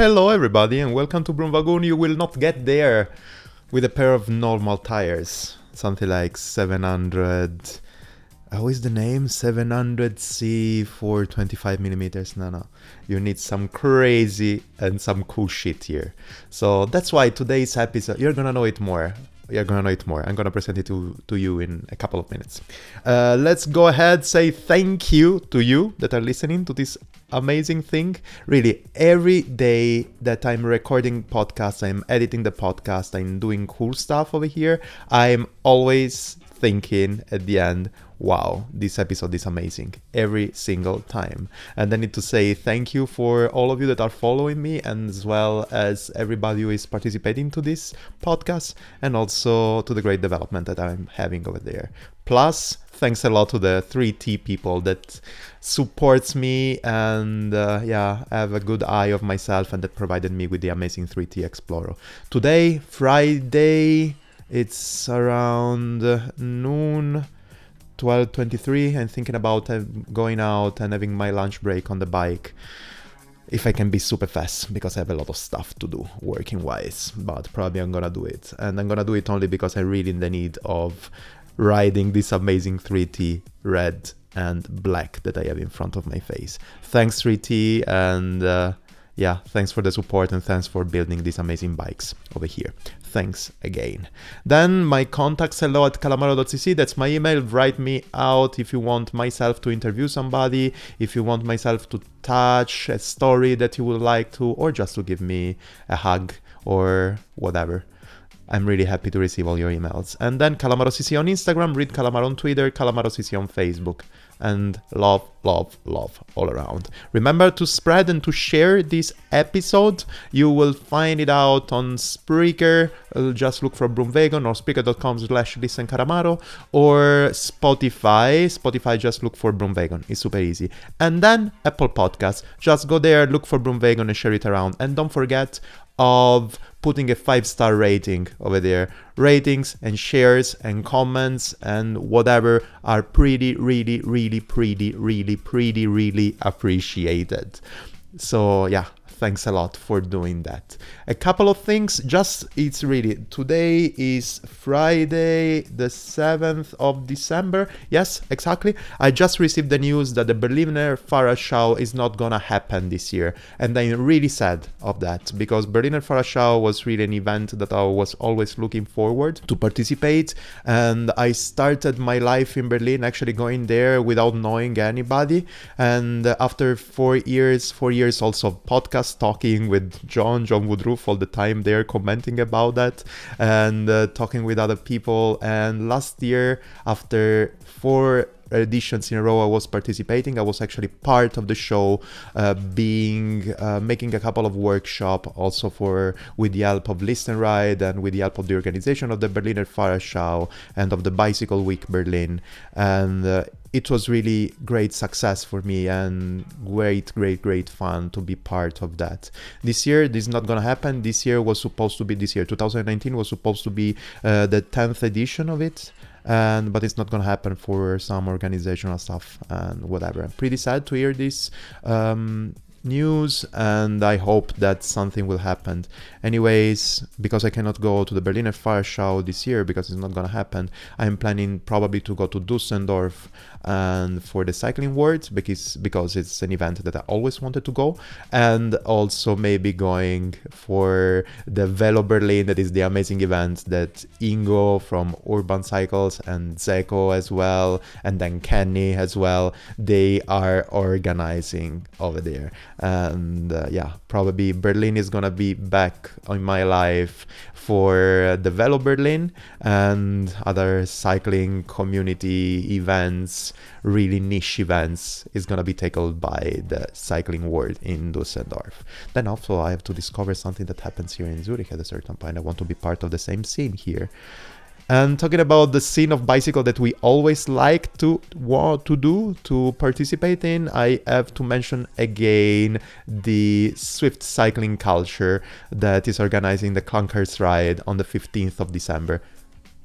Hello, everybody, and welcome to Broomwagon. You will not get there with a pair of normal tires, something like 700. How is the name? 700C for 25 millimeters. No, no. You need some crazy and some cool shit here. So that's why today's episode, you're gonna know it more you're gonna know it more. I'm gonna present it to, to you in a couple of minutes. Uh, let's go ahead say thank you to you that are listening to this amazing thing. Really, every day that I'm recording podcasts, I'm editing the podcast, I'm doing cool stuff over here. I'm always thinking at the end, wow, this episode is amazing every single time. And I need to say thank you for all of you that are following me, and as well as everybody who is participating to this podcast, and also to the great development that I'm having over there. Plus, thanks a lot to the 3T people that supports me and uh, yeah, have a good eye of myself and that provided me with the amazing 3T Explorer. Today, Friday, it's around noon 12:23 I'm thinking about uh, going out and having my lunch break on the bike if I can be super fast because I have a lot of stuff to do working wise but probably I'm gonna do it and I'm gonna do it only because I'm really in the need of riding this amazing 3T red and black that I have in front of my face thanks 3T and uh, yeah, thanks for the support and thanks for building these amazing bikes over here. Thanks again. Then my contacts hello at calamaro.cc. That's my email. Write me out if you want myself to interview somebody, if you want myself to touch a story that you would like to, or just to give me a hug or whatever. I'm really happy to receive all your emails. And then CalamarOCC on Instagram, read Calamaro on Twitter, CalamarOCC on Facebook and love, love, love all around. Remember to spread and to share this episode. You will find it out on Spreaker. Uh, just look for Broomwagon or Spreaker.com slash listen Calamaro or Spotify. Spotify, just look for Broomwagon. It's super easy. And then Apple Podcasts. Just go there, look for Broomwagon and share it around. And don't forget of putting a five star rating over there. Ratings and shares and comments and whatever are pretty, really, really, pretty, really, pretty, really appreciated. So, yeah, thanks a lot for doing that. A couple of things, just it's really today is Friday, the 7th of December. Yes, exactly. I just received the news that the Berliner Fahrradschau is not gonna happen this year, and I'm really sad of that because Berliner Fahrradschau was really an event that I was always looking forward to participate, and I started my life in Berlin actually going there without knowing anybody, and after four years, four years also of podcast talking with John, John Woodruff all the time there, commenting about that and uh, talking with other people. And last year, after four editions in a row I was participating. I was actually part of the show, uh, being uh, making a couple of workshop also for with the help of Listen Ride and with the help of the organization of the Berliner Fahrradschau and of the Bicycle Week Berlin. And uh, it was really great success for me and great great great fun to be part of that. This year this is not gonna happen. This year was supposed to be this year 2019 was supposed to be uh, the 10th edition of it. And but it's not gonna happen for some organizational stuff and whatever. I'm pretty sad to hear this. Um, news and I hope that something will happen. Anyways, because I cannot go to the Berliner Fahrradschau this year because it's not gonna happen, I'm planning probably to go to Dusseldorf and for the cycling world because because it's an event that I always wanted to go and also maybe going for the Velo Berlin that is the amazing event that Ingo from Urban Cycles and Zeko as well and then Kenny as well they are organizing over there and uh, yeah probably berlin is gonna be back in my life for the velo berlin and other cycling community events really niche events is gonna be tackled by the cycling world in dusseldorf then also i have to discover something that happens here in zurich at a certain point. I want to be part of the same scene here and talking about the scene of bicycle that we always like to want to do to participate in i have to mention again the shift cycling culture that is organizing the clunkers ride on the 15th of december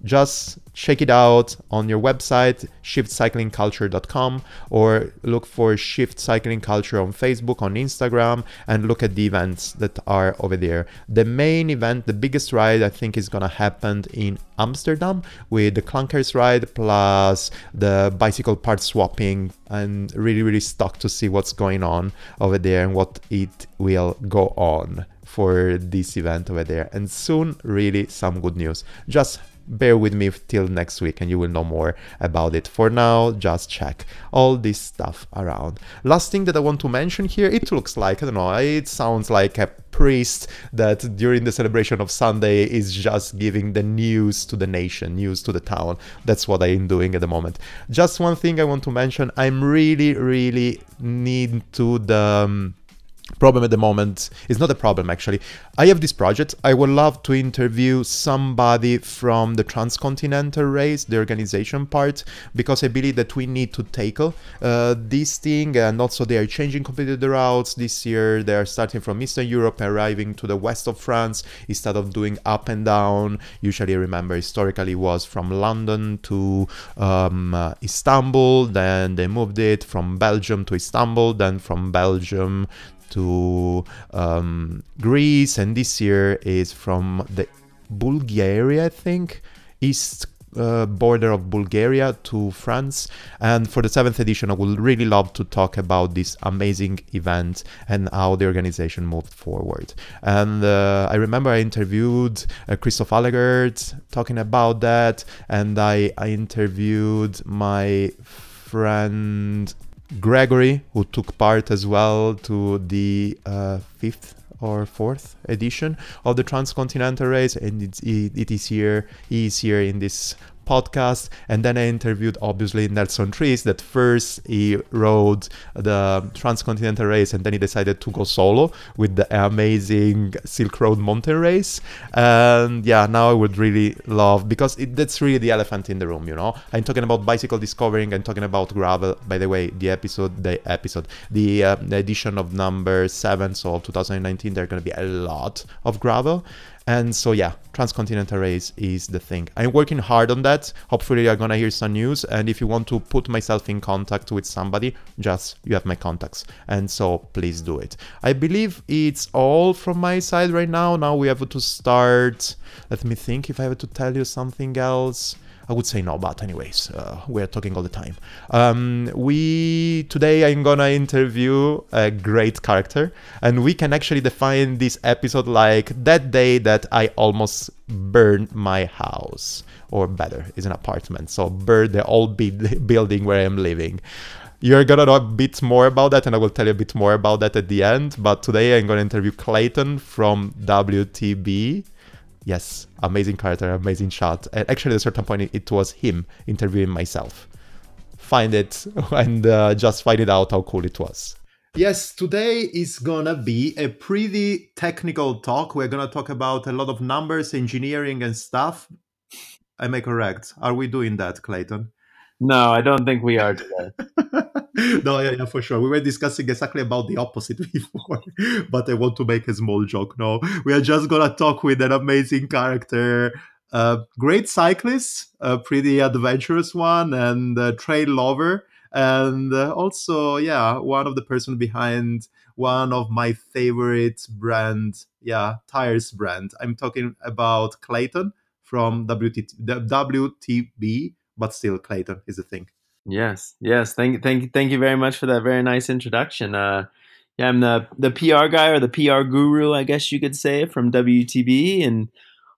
just check it out on your website shiftcyclingculture.com or look for shift cycling culture on facebook on instagram and look at the events that are over there. The main event the biggest ride i think is going to happen in amsterdam with the clunkers ride plus the bicycle part swapping and really really stoked to see what's going on over there and what it will go on for this event over there. And soon really some good news. Just bear with me till next week and you will know more about it. For now, just check all this stuff around. Last thing that I want to mention here, it looks like, I don't know, it sounds like a priest that during the celebration of Sunday is just giving the news to the nation, news to the town. That's what I am doing at the moment. Just one thing I want to mention, I'm really, really need to the... Um, problem at the moment is not a problem actually. I have this project. I would love to interview somebody from the transcontinental race the organization part because i believe that we need to tackle uh, this thing and also they are changing completely the routes. This year they are starting from eastern europe arriving to the west of france instead of doing up and down. Usually I remember historically was from london to um, uh, istanbul then they moved it from belgium to istanbul then from belgium to um, Greece, and this year is from the Bulgaria, I think, east uh, border of Bulgaria to France. And for the seventh edition, I would really love to talk about this amazing event and how the organization moved forward. And uh, I remember I interviewed uh, Kristof Allegaert talking about that, and I, I interviewed my friend Gregory, who took part as well to the uh, fifth or fourth edition of the Transcontinental Race, and it's, it, it is here. He is here in this podcast. And then I interviewed, obviously, Nelson Trees, that first he rode the Transcontinental Race and then he decided to go solo with the amazing Silk Road Mountain Race. And yeah, now I would really love, because it, that's really the elephant in the room, you know? I'm talking about bicycle discovering, I'm talking about gravel. By the way, the episode, the episode, the, uh, the edition of number seven, so 2019, there are going to be a lot of gravel. And so yeah, transcontinental race is the thing. I'm working hard on that. Hopefully you're gonna hear some news. And if you want to put myself in contact with somebody, just you have my contacts. And so please do it. I believe it's all from my side right now. Now we have to start. Let me think if I have to tell you something else. I would say no, but anyways, uh, we're talking all the time. Um, we today I'm gonna interview a great character, and we can actually define this episode like that day that I almost burned my house, or better, is an apartment. So burned the old building where I'm living. You're gonna know a bit more about that, and I will tell you a bit more about that at the end. But today I'm gonna interview Clayton from WTB yes, amazing character, amazing shot. And actually, at a certain point, it was him interviewing myself. Find it and uh, just find it out how cool it was. Yes, today is gonna be a pretty technical talk. We're gonna talk about a lot of numbers, engineering, and stuff. Am I correct? Are we doing that, Clayton? No, I don't think we are today. no, yeah, yeah, for sure. We were discussing exactly about the opposite before, but I want to make a small joke. No, we are just gonna talk with an amazing character, uh, great cyclist, a pretty adventurous one, and a trail lover, and uh, also, yeah, one of the person behind one of my favorite brand, yeah, tires brand. I'm talking about Clayton from WT- WTB but still Clayton is a thing. Yes, yes. Thank, thank, thank you very much for that very nice introduction. Uh, yeah, I'm the the PR guy or the PR guru, I guess you could say, from WTB, and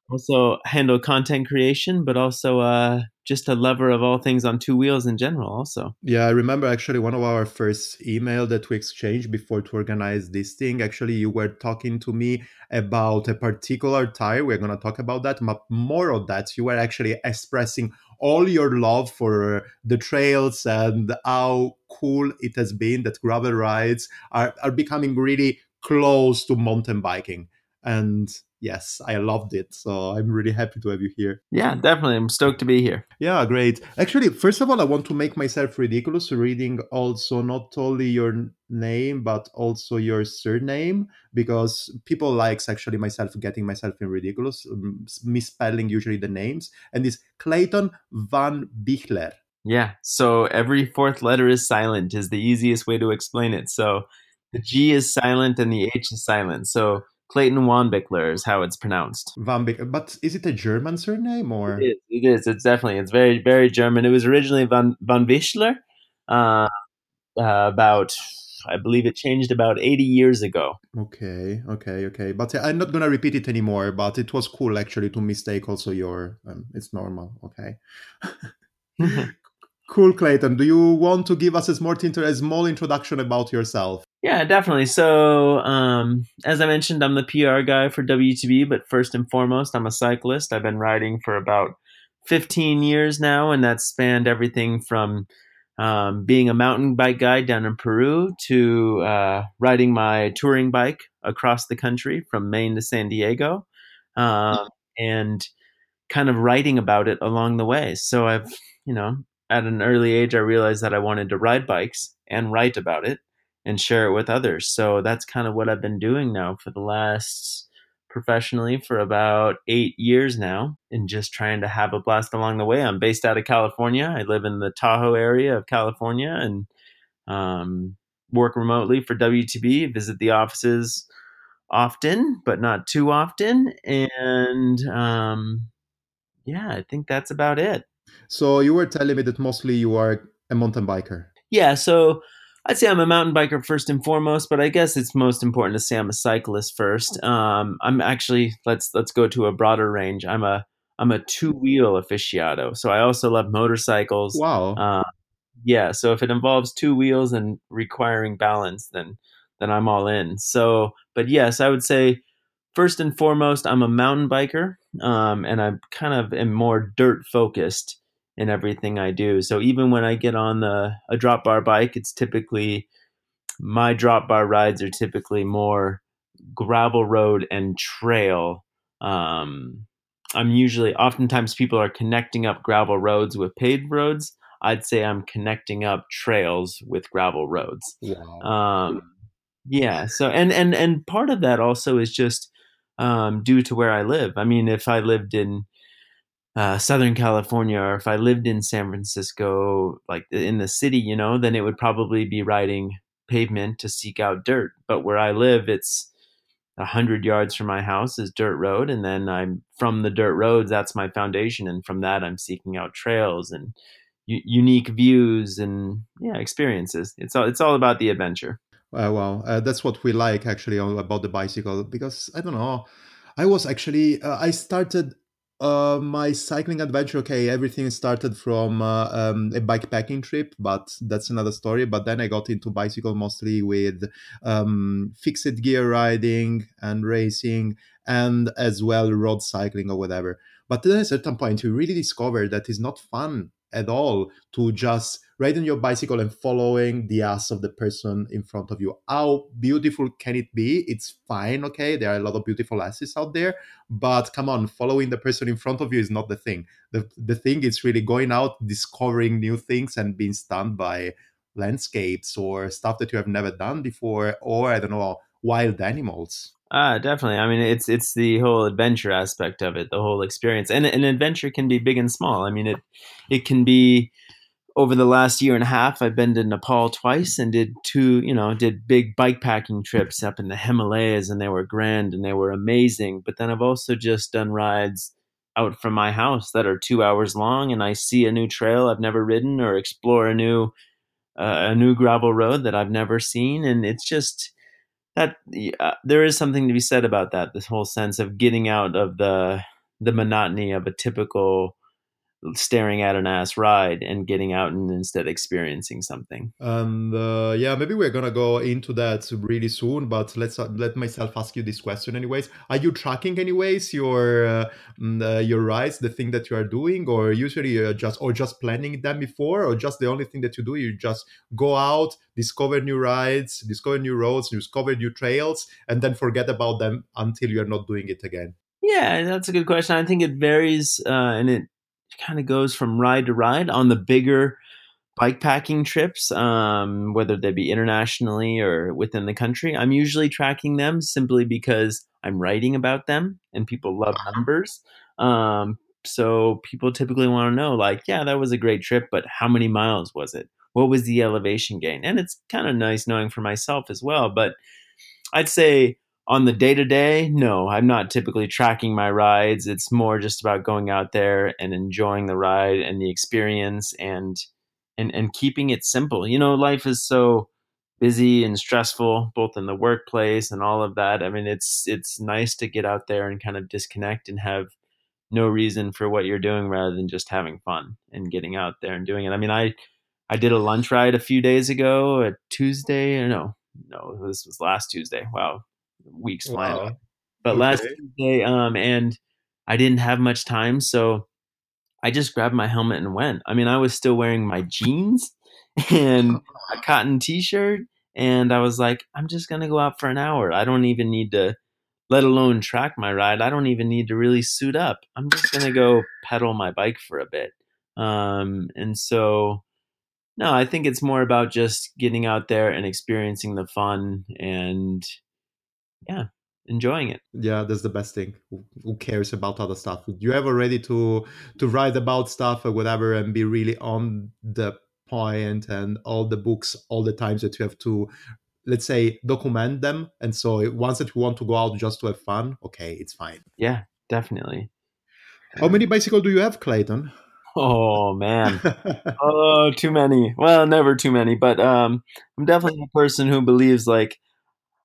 also handle content creation, but also uh, just a lover of all things on two wheels in general also yeah i remember actually one of our first email that we exchanged before to organize this thing actually you were talking to me about a particular tire we're to talk about that but more of that you were actually expressing all your love for the trails and how cool it has been that gravel rides are, are becoming really close to mountain biking. And yes, I loved it. So I'm really happy to have you here. Yeah, definitely. I'm stoked to be here. Yeah, great. Actually, first of all, I want to make myself ridiculous reading also not only your name but also your surname because people likes actually myself getting myself in ridiculous um, misspelling usually the names and it's Clayton Van Bichler. Yeah, so every fourth letter is silent is the easiest way to explain it. So the G is silent and the H is silent. So Clayton Wangbichler is how it's pronounced. Van Bichler, but is it a German surname or? It is. It is. It's definitely. It's very, very German. It was originally Van Van Bichler, uh, uh, about I believe it changed about 80 years ago. Okay, okay, okay. But I'm not gonna repeat it anymore. But it was cool actually to mistake also your. Um, it's normal. Okay. cool, Clayton. Do you want to give us a small, a small introduction about yourself? Yeah, definitely. So, um, as I mentioned, I'm the PR guy for WTB, but first and foremost, I'm a cyclist. I've been riding for about 15 years now, and that's spanned everything from um, being a mountain bike guide down in Peru to uh, riding my touring bike across the country from Maine to San Diego, um, and kind of writing about it along the way. So I've, you know, at an early age, I realized that I wanted to ride bikes and write about it and share it with others. So that's kind of what I've been doing now for the last professionally for about eight years now and just trying to have a blast along the way. I'm based out of California. I live in the Tahoe area of California and um, work remotely for WTB, visit the offices often, but not too often. And um, yeah, I think that's about it. So you were telling me that mostly you are a mountain biker. Yeah, so I'd say I'm a mountain biker first and foremost, but I guess it's most important to say I'm a cyclist first. Um, I'm actually let's let's go to a broader range. I'm a I'm a two wheel aficionado, so I also love motorcycles. Wow. Uh, yeah, so if it involves two wheels and requiring balance, then then I'm all in. So, but yes, I would say first and foremost, I'm a mountain biker, um, and I kind of am more dirt focused in everything I do. So even when I get on the a drop bar bike, it's typically my drop bar rides are typically more gravel road and trail. Um, I'm usually oftentimes people are connecting up gravel roads with paved roads. I'd say I'm connecting up trails with gravel roads. Wow. Um, yeah. So and and and part of that also is just um, due to where I live. I mean, if I lived in uh, Southern California, or if I lived in San Francisco, like in the city, you know, then it would probably be riding pavement to seek out dirt. But where I live, it's a hundred yards from my house is dirt road, and then I'm from the dirt roads. That's my foundation, and from that, I'm seeking out trails and u- unique views and yeah, experiences. It's all it's all about the adventure. Uh, well, uh, that's what we like actually about the bicycle because I don't know. I was actually uh, I started uh, my cycling adventure, okay, everything started from uh, um, a bikepacking trip, but that's another story. But then I got into bicycle mostly with um, fixed gear riding and racing, and as well road cycling or whatever. But then at a certain point, you really discover that it's not fun at all to just riding your bicycle and following the ass of the person in front of you. How beautiful can it be? It's fine, okay? There are a lot of beautiful asses out there, but come on, following the person in front of you is not the thing. The the thing is really going out, discovering new things and being stunned by landscapes or stuff that you have never done before, or I don't know, wild animals. Ah, definitely. I mean, it's it's the whole adventure aspect of it, the whole experience, and an adventure can be big and small. I mean, it it can be over the last year and a half. I've been to Nepal twice and did two, you know, did big bike packing trips up in the Himalayas, and they were grand and they were amazing. But then I've also just done rides out from my house that are two hours long, and I see a new trail I've never ridden or explore a new uh, a new gravel road that I've never seen, and it's just that uh, there is something to be said about that. This whole sense of getting out of the the monotony of a typical staring at an ass ride and getting out and instead experiencing something. And uh, yeah, maybe we're gonna go into that really soon. But let's uh, let myself ask you this question, anyways. Are you tracking, anyways, your uh, mm, uh your rides, the thing that you are doing, or usually you're just or just planning them before, or just the only thing that you do, you just go out, discover new rides, discover new roads, discover new trails, and then forget about them until you're not doing it again. Yeah, that's a good question. I think it varies, uh, and it kind of goes from ride to ride on the bigger bike packing trips, um, whether they be internationally or within the country. I'm usually tracking them simply because I'm writing about them and people love numbers. Um, so people typically want to know, like, yeah, that was a great trip, but how many miles was it? What was the elevation gain? And it's kind of nice knowing for myself as well. But I'd say on the day to day, no, I'm not typically tracking my rides. It's more just about going out there and enjoying the ride and the experience and and and keeping it simple. You know, life is so busy and stressful both in the workplace and all of that. I mean, it's it's nice to get out there and kind of disconnect and have no reason for what you're doing rather than just having fun and getting out there and doing it. I mean, I I did a lunch ride a few days ago, a Tuesday, or no, no, this was last Tuesday. Wow, weeks flying. Wow. But okay. last day, um, and I didn't have much time, so I just grabbed my helmet and went. I mean, I was still wearing my jeans and a cotton t-shirt, and I was like, I'm just gonna go out for an hour. I don't even need to, let alone track my ride. I don't even need to really suit up. I'm just gonna go pedal my bike for a bit. Um, and so, no, I think it's more about just getting out there and experiencing the fun and yeah, enjoying it. Yeah, that's the best thing. Who cares about other stuff? You ever ready to to write about stuff or whatever and be really on the point and all the books, all the times that you have to let's say document them and so once that you want to go out just to have fun okay it's fine yeah definitely how many bicycle do you have clayton oh man oh too many well never too many but um i'm definitely a person who believes like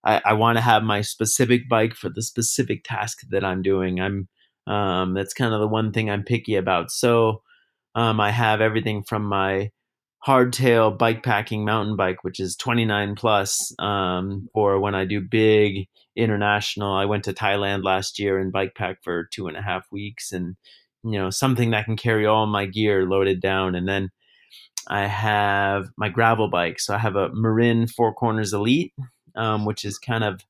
I, I want to have my specific bike for the specific task that I'm doing. I'm um, that's kind of the one thing I'm picky about. So um, I have everything from my hardtail bike packing mountain bike, which is 29 plus, um, or when I do big international. I went to Thailand last year and bike packed for two and a half weeks, and you know something that can carry all my gear loaded down, and then. I have my gravel bike. So I have a Marin Four Corners Elite, um, which is kind of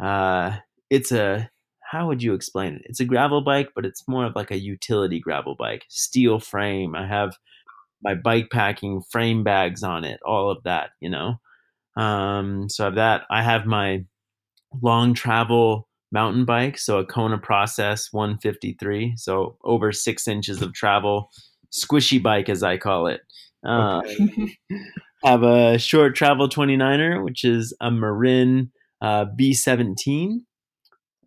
uh, it's a how would you explain it? It's a gravel bike, but it's more of like a utility gravel bike. Steel frame. I have my bike packing frame bags on it, all of that, you know. Um, so I have that. I have my long travel mountain bike, so a Kona Process 153, so over six inches of travel, squishy bike as I call it. Uh, okay. have a short travel 29er, which is a Marin uh, B17.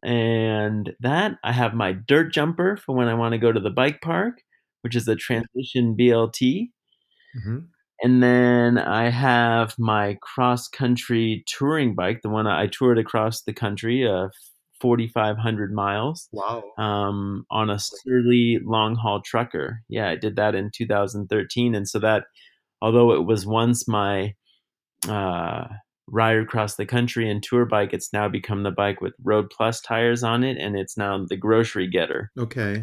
And that I have my dirt jumper for when I want to go to the bike park, which is the Transition BLT. Mm-hmm. And then I have my cross country touring bike, the one I toured across the country, uh, 4,500 miles. Wow. Um, on a Surly long haul trucker. Yeah, I did that in 2013. And so that although it was once my uh, ride across the country and tour bike, it's now become the bike with Road Plus tires on it, and it's now the grocery getter. Okay.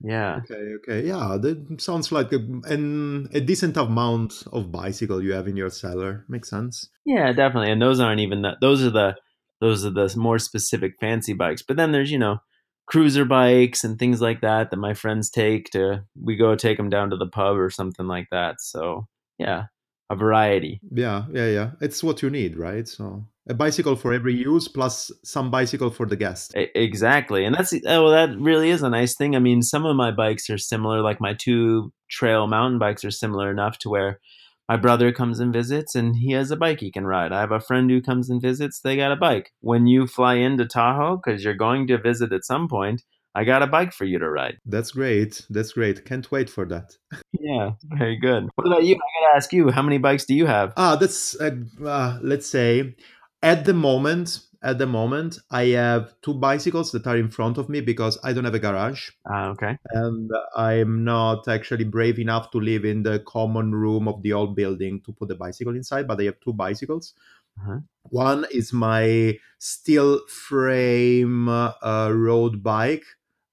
Yeah. Okay. Okay. Yeah, that sounds like a, an, a decent amount of bicycle you have in your cellar. Makes sense. Yeah, definitely. And those aren't even the. Those are the. Those are the more specific fancy bikes. But then there's you know cruiser bikes and things like that that my friends take to we go take them down to the pub or something like that. So yeah a variety. Yeah yeah yeah. It's what you need right? So a bicycle for every use plus some bicycle for the guest. Exactly. And that's oh that really is a nice thing. I mean some of my bikes are similar like my two trail mountain bikes are similar enough to where my brother comes and visits and he has a bike he can ride. I have a friend who comes and visits, they got a bike. When you fly into Tahoe, because you're going to visit at some point, I got a bike for you to ride. That's great. That's great. Can't wait for that. yeah, very good. What about you? I gotta ask you, how many bikes do you have? Ah, that's uh, uh, let's say at the moment at the moment, I have two bicycles that are in front of me because I don't have a garage. Ah, okay. And I'm not actually brave enough to live in the common room of the old building to put the bicycle inside, but I have two bicycles. Uh-huh. One is my steel frame uh, road bike.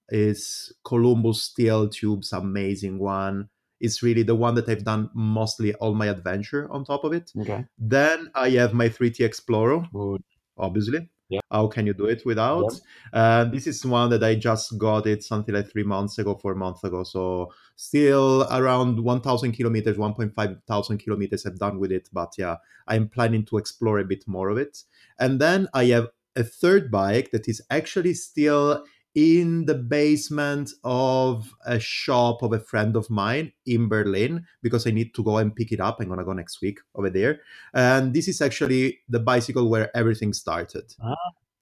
It's Columbus Steel Tubes, amazing one. It's really the one that I've done mostly all my adventure on top of it. Okay. Then I have my 3T Explorer, obviously. Yeah. How can you do it without? Uh, this is one that I just got it something like three months ago, four months ago. So still around 1,000 kilometers, 1.5 thousand kilometers I've done with it. But yeah, I'm planning to explore a bit more of it. And then I have a third bike that is actually still in the basement of a shop of a friend of mine in Berlin because I need to go and pick it up. I'm gonna go next week over there. And this is actually the bicycle where everything started. Ah.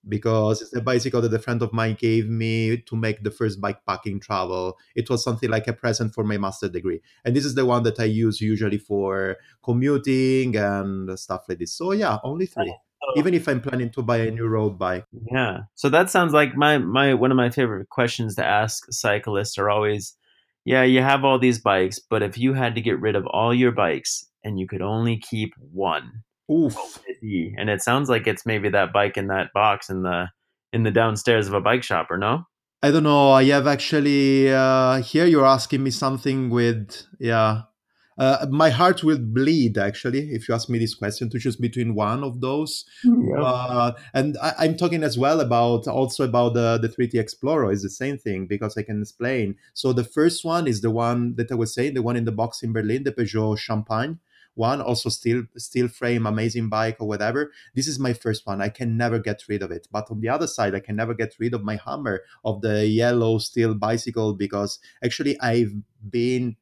Because it's the bicycle that a friend of mine gave me to make the first bikepacking travel. It was something like a present for my master degree. And this is the one that I use usually for commuting and stuff like this. So yeah, only three. So- Even if I'm planning to buy a new road bike. Yeah. So that sounds like my my one of my favorite questions to ask cyclists are always, yeah, you have all these bikes, but if you had to get rid of all your bikes and you could only keep one, Oof. what would it be? And it sounds like it's maybe that bike in that box in the in the downstairs of a bike shop, or no? I don't know. I have actually uh, here. You're asking me something with yeah. Uh, my heart will bleed actually if you ask me this question to choose between one of those. Uh, and I, I'm talking as well about also about the the 3T Explorer is the same thing because I can explain. So the first one is the one that I was saying, the one in the box in Berlin, the Peugeot Champagne one, also steel steel frame, amazing bike or whatever. This is my first one. I can never get rid of it. But on the other side, I can never get rid of my Hammer of the yellow steel bicycle because actually I've been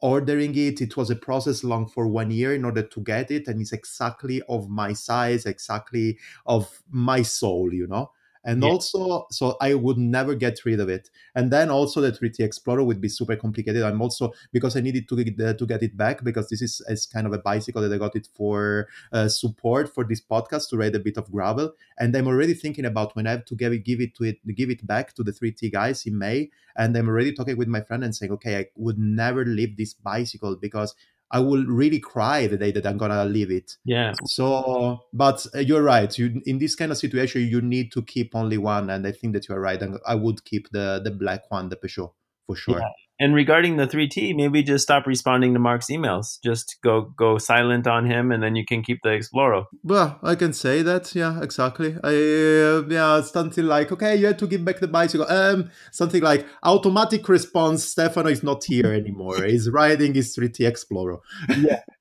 ordering it it was a process long for one year in order to get it and it's exactly of my size exactly of my soul you know and Yeah. also so i would never get rid of it. And then also the 3t explorer would be super complicated. I'm also because i needed to get, uh, to get it back because this is, is kind of a bicycle that i got it for uh, support for this podcast to ride a bit of gravel. And i'm already thinking about when i have to give it give it to it give it back to the 3t guys in may. And i'm already talking with my friend and saying okay i would never leave this bicycle because i will really cry the day that i'm gonna leave it Yeah. so but uh, you're right you in this kind of situation you need to keep only one and i think that you're right and i would keep the the black one the peugeot for sure Yeah. And regarding the 3T, maybe just stop responding to Mark's emails. Just go go silent on him, and then you can keep the Explorer. well i can say that yeah exactly. I uh, yeah something like okay you have to give back the bicycle um something like automatic response stefano is not here anymore. He's riding his 3t explorer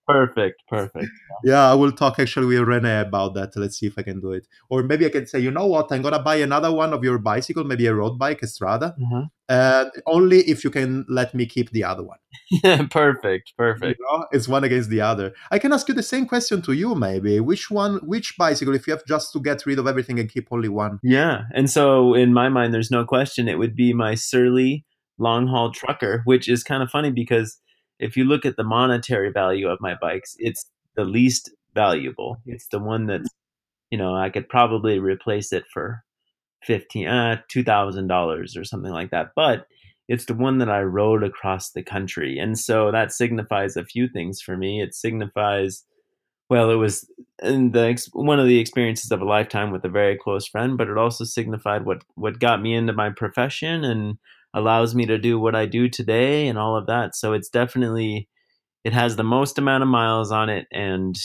Perfect. Perfect. Yeah, I will talk actually with Rene about that. Let's see if I can do it. Or maybe I can say, you know what, I'm gonna buy another one of your bicycle, maybe a road bike, Estrada. Strada, Mhm. uh, only if you can let me keep the other one. Yeah. perfect. Perfect. You know, it's one against the other. I can ask you the same question to you, maybe. Which one, which bicycle, if you have just to get rid of everything and keep only one? Yeah. And so, in my mind, there's no question it would be my Surly long haul trucker, which is kind of funny because if you look at the monetary value of my bikes, it's the least valuable. It's the one that's, you know, I could probably replace it for fifteen, uh, two thousand dollars or something like that. But it's the one that I rode across the country, and so that signifies a few things for me. It signifies, well, it was in the one of the experiences of a lifetime with a very close friend, but it also signified what what got me into my profession and allows me to do what I do today and all of that. So it's definitely it has the most amount of miles on it and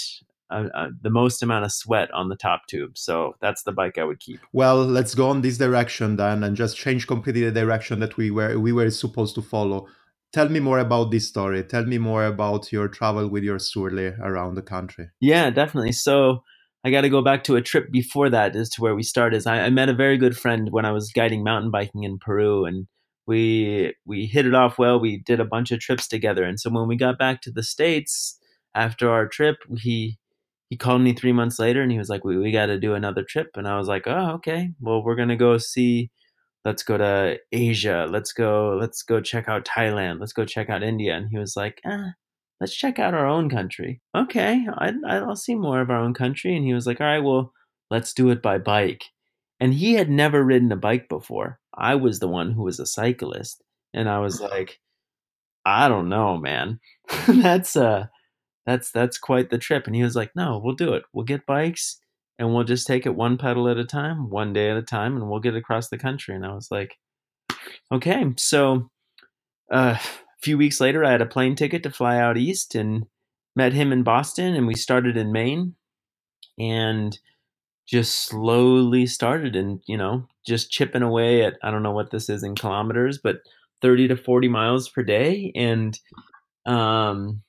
uh, uh, the most amount of sweat on the top tube. So that's the bike I would keep. Well, let's go on this direction then and just change completely the direction that we were we were supposed to follow. Tell me more about this story. Tell me more about your travel with your Surly around the country. Yeah, definitely. So I got to go back to a trip before that as to where we started. Is I, I met a very good friend when I was guiding mountain biking in Peru, and we we hit it off well. We did a bunch of trips together, and so when we got back to the states after our trip, he he called me three months later, and he was like, "We we got to do another trip," and I was like, "Oh, okay. Well, we're gonna go see." Let's go to Asia. Let's go. Let's go check out Thailand. Let's go check out India. And he was like, ah, let's check out our own country. Okay, I, I'll see more of our own country. And he was like, all right, well, let's do it by bike. And he had never ridden a bike before. I was the one who was a cyclist. And I was like, I don't know, man. that's uh that's that's quite the trip. And he was like, No, we'll do it. We'll get bikes and we'll just take it one pedal at a time, one day at a time, and we'll get across the country. And I was like, Okay. So uh, a few weeks later I had a plane ticket to fly out east and met him in Boston and we started in Maine and just slowly started and you know just chipping away at I don't know what this is in kilometers but 30 to 40 miles per day. And um,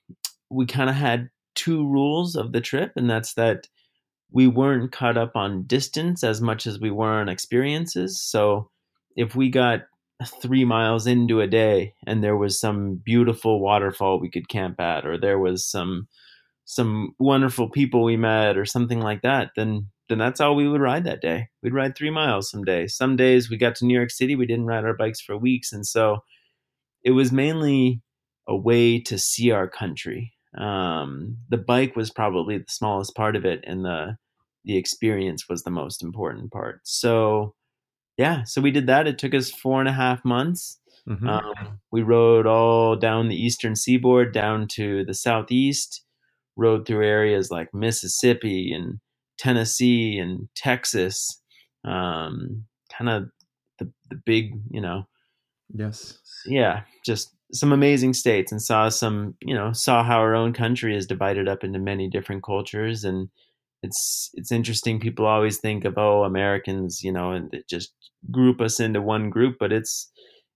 we kind of had two rules of the trip and that's that we weren't caught up on distance as much as we were on experiences. So if we got three miles into a day and there was some beautiful waterfall we could camp at or there was some some wonderful people we met or something like that, then then that's all we would ride that day. We'd ride three miles some days. Some days we got to New York City, we didn't ride our bikes for weeks, and so it was mainly a way to see our country. Um, the bike was probably the smallest part of it, and the the experience was the most important part. So yeah, so we did that. It took us four and a half months. Mm-hmm. Um, we rode all down the eastern seaboard, down to the southeast rode through areas like Mississippi and Tennessee and Texas, um, kind of the, the big, you know, yes, yeah, just some amazing states and saw some, you know, saw how our own country is divided up into many different cultures and it's it's interesting people always think of oh Americans, you know, and just group us into one group, but it's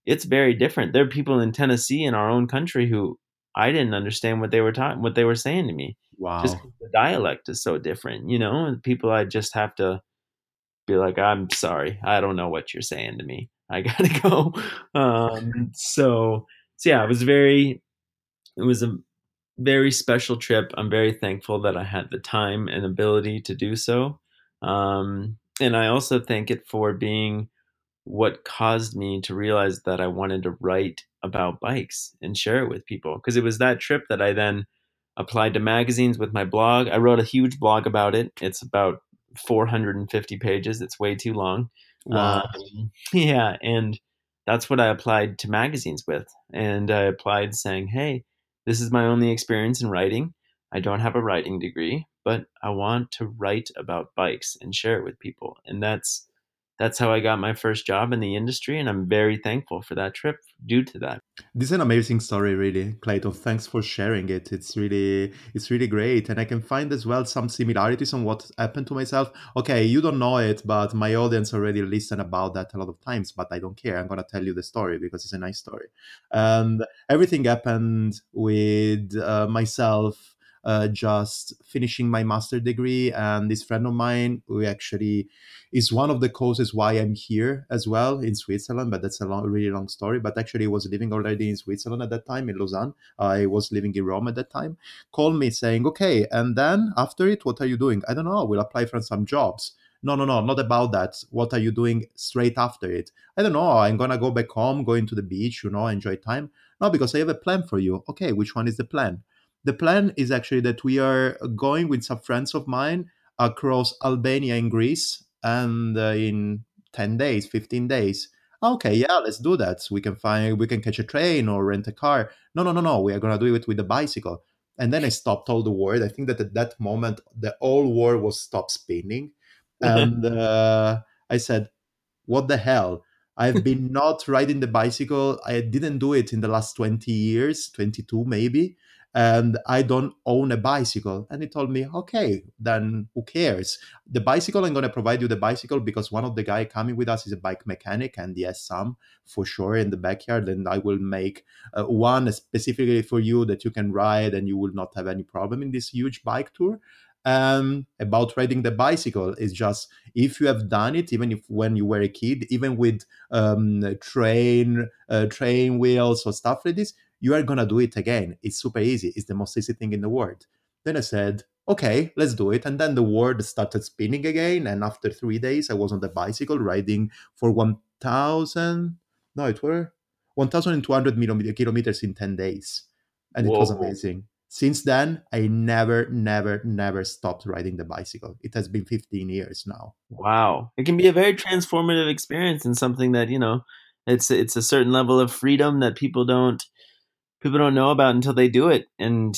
it's very different. There are people in Tennessee in our own country who I didn't understand what they were talking, what they were saying to me. Wow. Just the dialect is so different, you know, and people I just have to be like, I'm sorry, I don't know what you're saying to me. I gotta go. Um, so, so yeah, it was very, it was a very special trip. I'm very thankful that I had the time and ability to do so. Um, and I also thank it for being what caused me to realize that I wanted to write about bikes and share it with people. Because it was that trip that I then applied to magazines with my blog. I wrote a huge blog about it. It's about 450 pages. It's way too long. Wow. Um, yeah. And that's what I applied to magazines with. And I applied saying, hey, this is my only experience in writing. I don't have a writing degree, but I want to write about bikes and share it with people. And that's that's how I got my first job in the industry, and I'm very thankful for that trip due to that. This is an amazing story, really, Clayton. Thanks for sharing it. It's really, it's really great, and I can find as well some similarities on what happened to myself. Okay, you don't know it, but my audience already listened about that a lot of times. But I don't care. I'm gonna tell you the story because it's a nice story. And everything happened with uh, myself uh, just finishing my master degree. And this friend of mine, who actually is one of the causes why I'm here as well in Switzerland, but that's a long, really long story. But actually, was living already in Switzerland at that time in Lausanne. I was living in Rome at that time. Called me saying, "Okay, and then after it, what are you doing? I don't know. We'll apply for some jobs." no no no not about that what are you doing straight after it i don't know i'm gonna go back home going to the beach you know enjoy time no because i have a plan for you okay which one is the plan the plan is actually that we are going with some friends of mine across Albania and Greece and uh, in 10 days, 15 days. Okay, yeah, let's do that. We can find, we can catch a train or rent a car. No, no, no, no. We are going to do it with a bicycle. And then I stopped all the world. I think that at that moment, the whole world was stopped spinning. And uh, I said, what the hell? I've been not riding the bicycle. I didn't do it in the last 20 years, 22 maybe and I don't own a bicycle. And he told me, okay, then who cares? The bicycle, I'm going to provide you the bicycle because one of the guy coming with us is a bike mechanic and he has some for sure in the backyard. And I will make uh, one specifically for you that you can ride and you will not have any problem in this huge bike tour. Um, about riding the bicycle is just if you have done it, even if when you were a kid, even with um, train uh, train wheels or stuff like this, you are gonna do it again. It's super easy. It's the most easy thing in the world. Then I said, okay, let's do it. And then the world started spinning again. And after three days, I was on the bicycle riding for 1,000, no, it were 1,200 kilometers in 10 days. And Whoa. it was amazing. since then i never never never stopped riding the bicycle it has been 15 years now wow it can be a very transformative experience and something that you know it's it's a certain level of freedom that people don't people don't know about until they do it and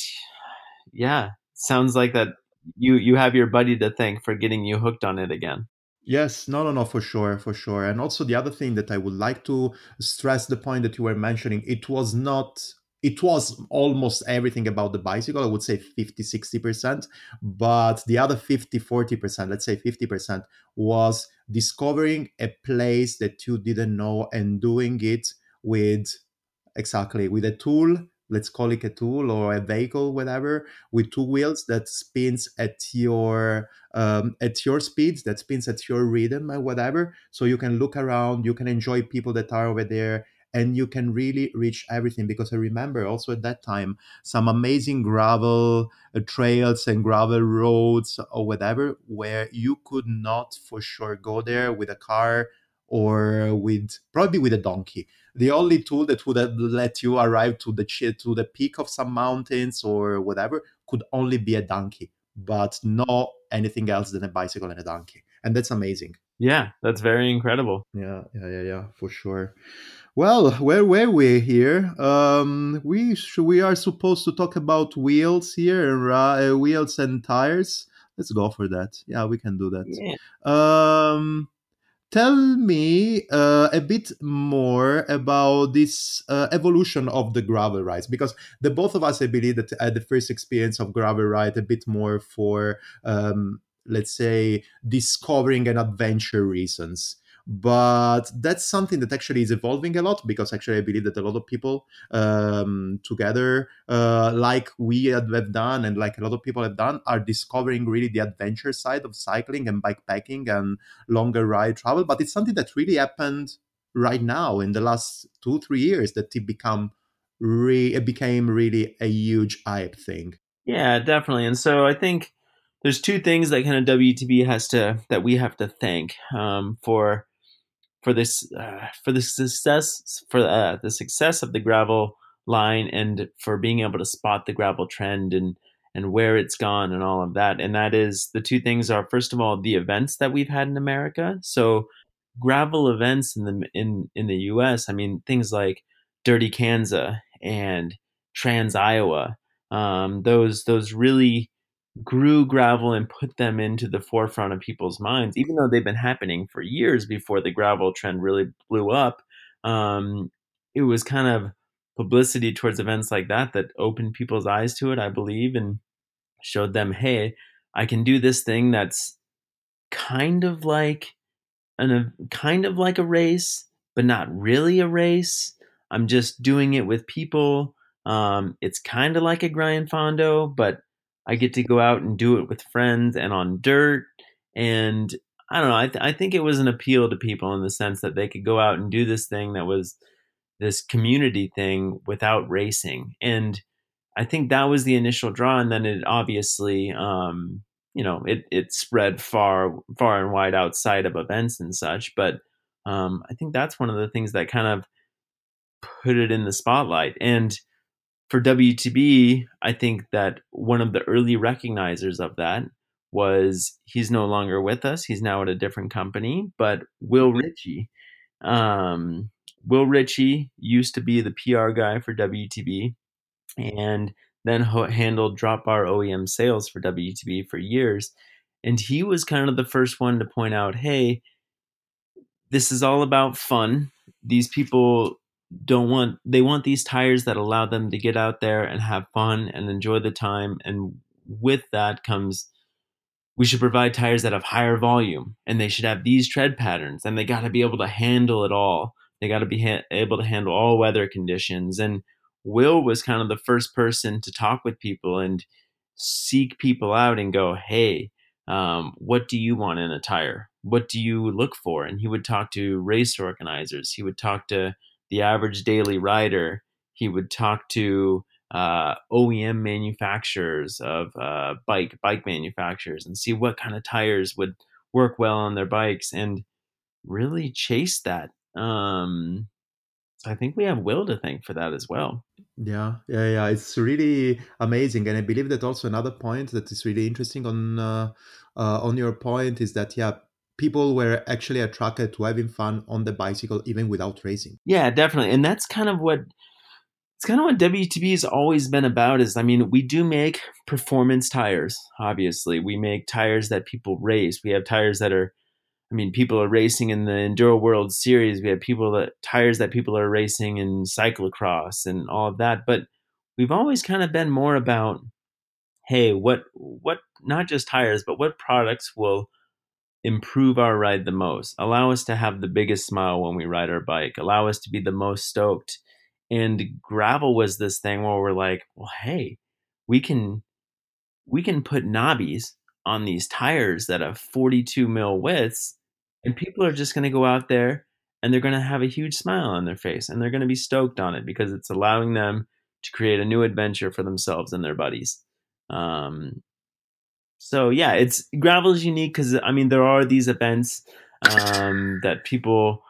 yeah sounds like that you you have your buddy to thank for getting you hooked on it again Yes, no, no, no, for sure, for sure. And also the other thing that I would like to stress the point that you were mentioning, it was not it was almost everything about the bicycle i would say 50 60% but the other 50 40% let's say 50% was discovering a place that you didn't know and doing it with exactly. With a tool let's call it a tool or a vehicle whatever with two wheels that spins at your um, at your speeds that spins at your rhythm and whatever. So you can look around you can enjoy people that are over there and you can really reach everything. Because i remember also at that time some amazing gravel uh, trails and gravel roads or whatever where you could not for sure go there with a car or with probably with a donkey the only tool that would have let you arrive to the to the peak of some mountains or whatever could only be a donkey but no anything else than a bicycle and a donkey. And that's amazing. Yeah that's very incredible. Yeah yeah yeah yeah for sure. Well where were we here? Um we we are supposed to talk about wheels here uh, wheels and tires. Let's go for that. Yeah we can do that. Yeah. um tell me uh, a bit more about this uh, evolution of the gravel rides because the both of us i believe that had the first experience of gravel ride a bit more for um, let's say discovering and adventure reasons but that's something that actually is evolving a lot because actually i believe that a lot of people um, together uh, like we have done and like a lot of people have done are discovering really the adventure side of cycling and bikepacking and longer ride travel. But it's something that really happened right now in the last two three years that it become re- it became really a huge hype thing. Yeah definitely. And so i think there's two things that kind of WTB has to that we have to thank um, for for this uh, for the success for uh, the success of the gravel line and for being able to spot the gravel trend and and where it's gone and all of that. And that is the two things are first of all the events that we've had in America. So gravel events in the in in the US I mean things like Dirty Kanza and Trans Iowa um, those those really grew gravel and put them into the forefront of people's minds, even though they've been happening for years before the gravel trend really blew up. Um, it was kind of publicity towards events like that that opened people's eyes to it, I believe, and showed them, hey, I can do this thing that's kind of like an a kind of like a race, but not really a race. I'm just doing it with people. Um, it's kind of like a Gran Fondo, but I get to go out and do it with friends and on dirt. And I don't know. I, th- I think it was an appeal to people in the sense that they could go out and do this thing that was this community thing without racing. And I think that was the initial draw. And then it obviously, um, you know, it, it spread far, far and wide outside of events and such. But um, I think that's one of the things that kind of put it in the spotlight. And for WTB, I think that one of the early recognizers of that was he's no longer with us. He's now at a different company, but Will. Ritchie. Um, Will Ritchie used to be the PR guy for WTB and then ho- handled Drop Bar OEM sales for WTB for years. And he was kind of the first one to point out hey, this is all about fun. These people don't want they want these tires that allow them to get out there and have fun and enjoy the time and with that comes we should provide tires that have higher volume and they should have these tread patterns and they got to be able to handle it all. They got to be ha- able to handle all weather conditions and will was kind of the first person to talk with people and seek people out and go hey um, what do you want in a tire? What do you look for? And he would talk to race organizers. He would talk to the average daily rider, he would talk to uh, OEM manufacturers of uh, bike bike manufacturers and see what kind of tires would work well on their bikes and really chase that. Um, So I think we have Will to thank for that as well. Yeah, yeah, yeah. It's really amazing, and I believe that also another point that is really interesting on uh, uh, on your point is that yeah, people were actually attracted to having fun on the bicycle even without racing. Yeah, definitely, and that's kind of what it's kind of what WTB has always been about. Is I mean, we do make performance tires. Obviously, we make tires that people race. We have tires that are I mean, people are racing in the Enduro World Series. We have people that tires that people are racing in cyclocross and all of that. But we've always kind of been more about, hey, what what not just tires, but what products will improve our ride the most, allow us to have the biggest smile when we ride our bike, allow us to be the most stoked. And gravel was this thing where we're like, well, hey, we can we can put knobbies on these tires that have 42 mil widths and people are just going to go out there and they're going to have a huge smile on their face and they're going to be stoked on it because it's allowing them to create a new adventure for themselves and their buddies. Um, so yeah, it's gravel is unique because I mean there are these events um, that people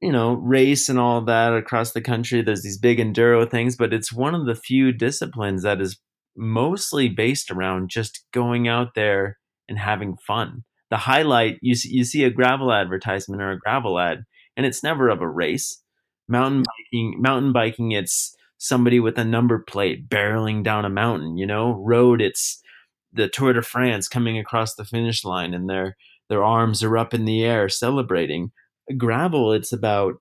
you know race and all that across the country. There's these big enduro things, but it's one of the few disciplines that is mostly based around just going out there and having fun. The highlight you see, you see a gravel advertisement or a gravel ad and it's never of a race. Mountain biking mountain biking it's somebody with a number plate barreling down a mountain you know? Road it's the tour de france coming across the finish line and their their arms are up in the air celebrating gravel it's about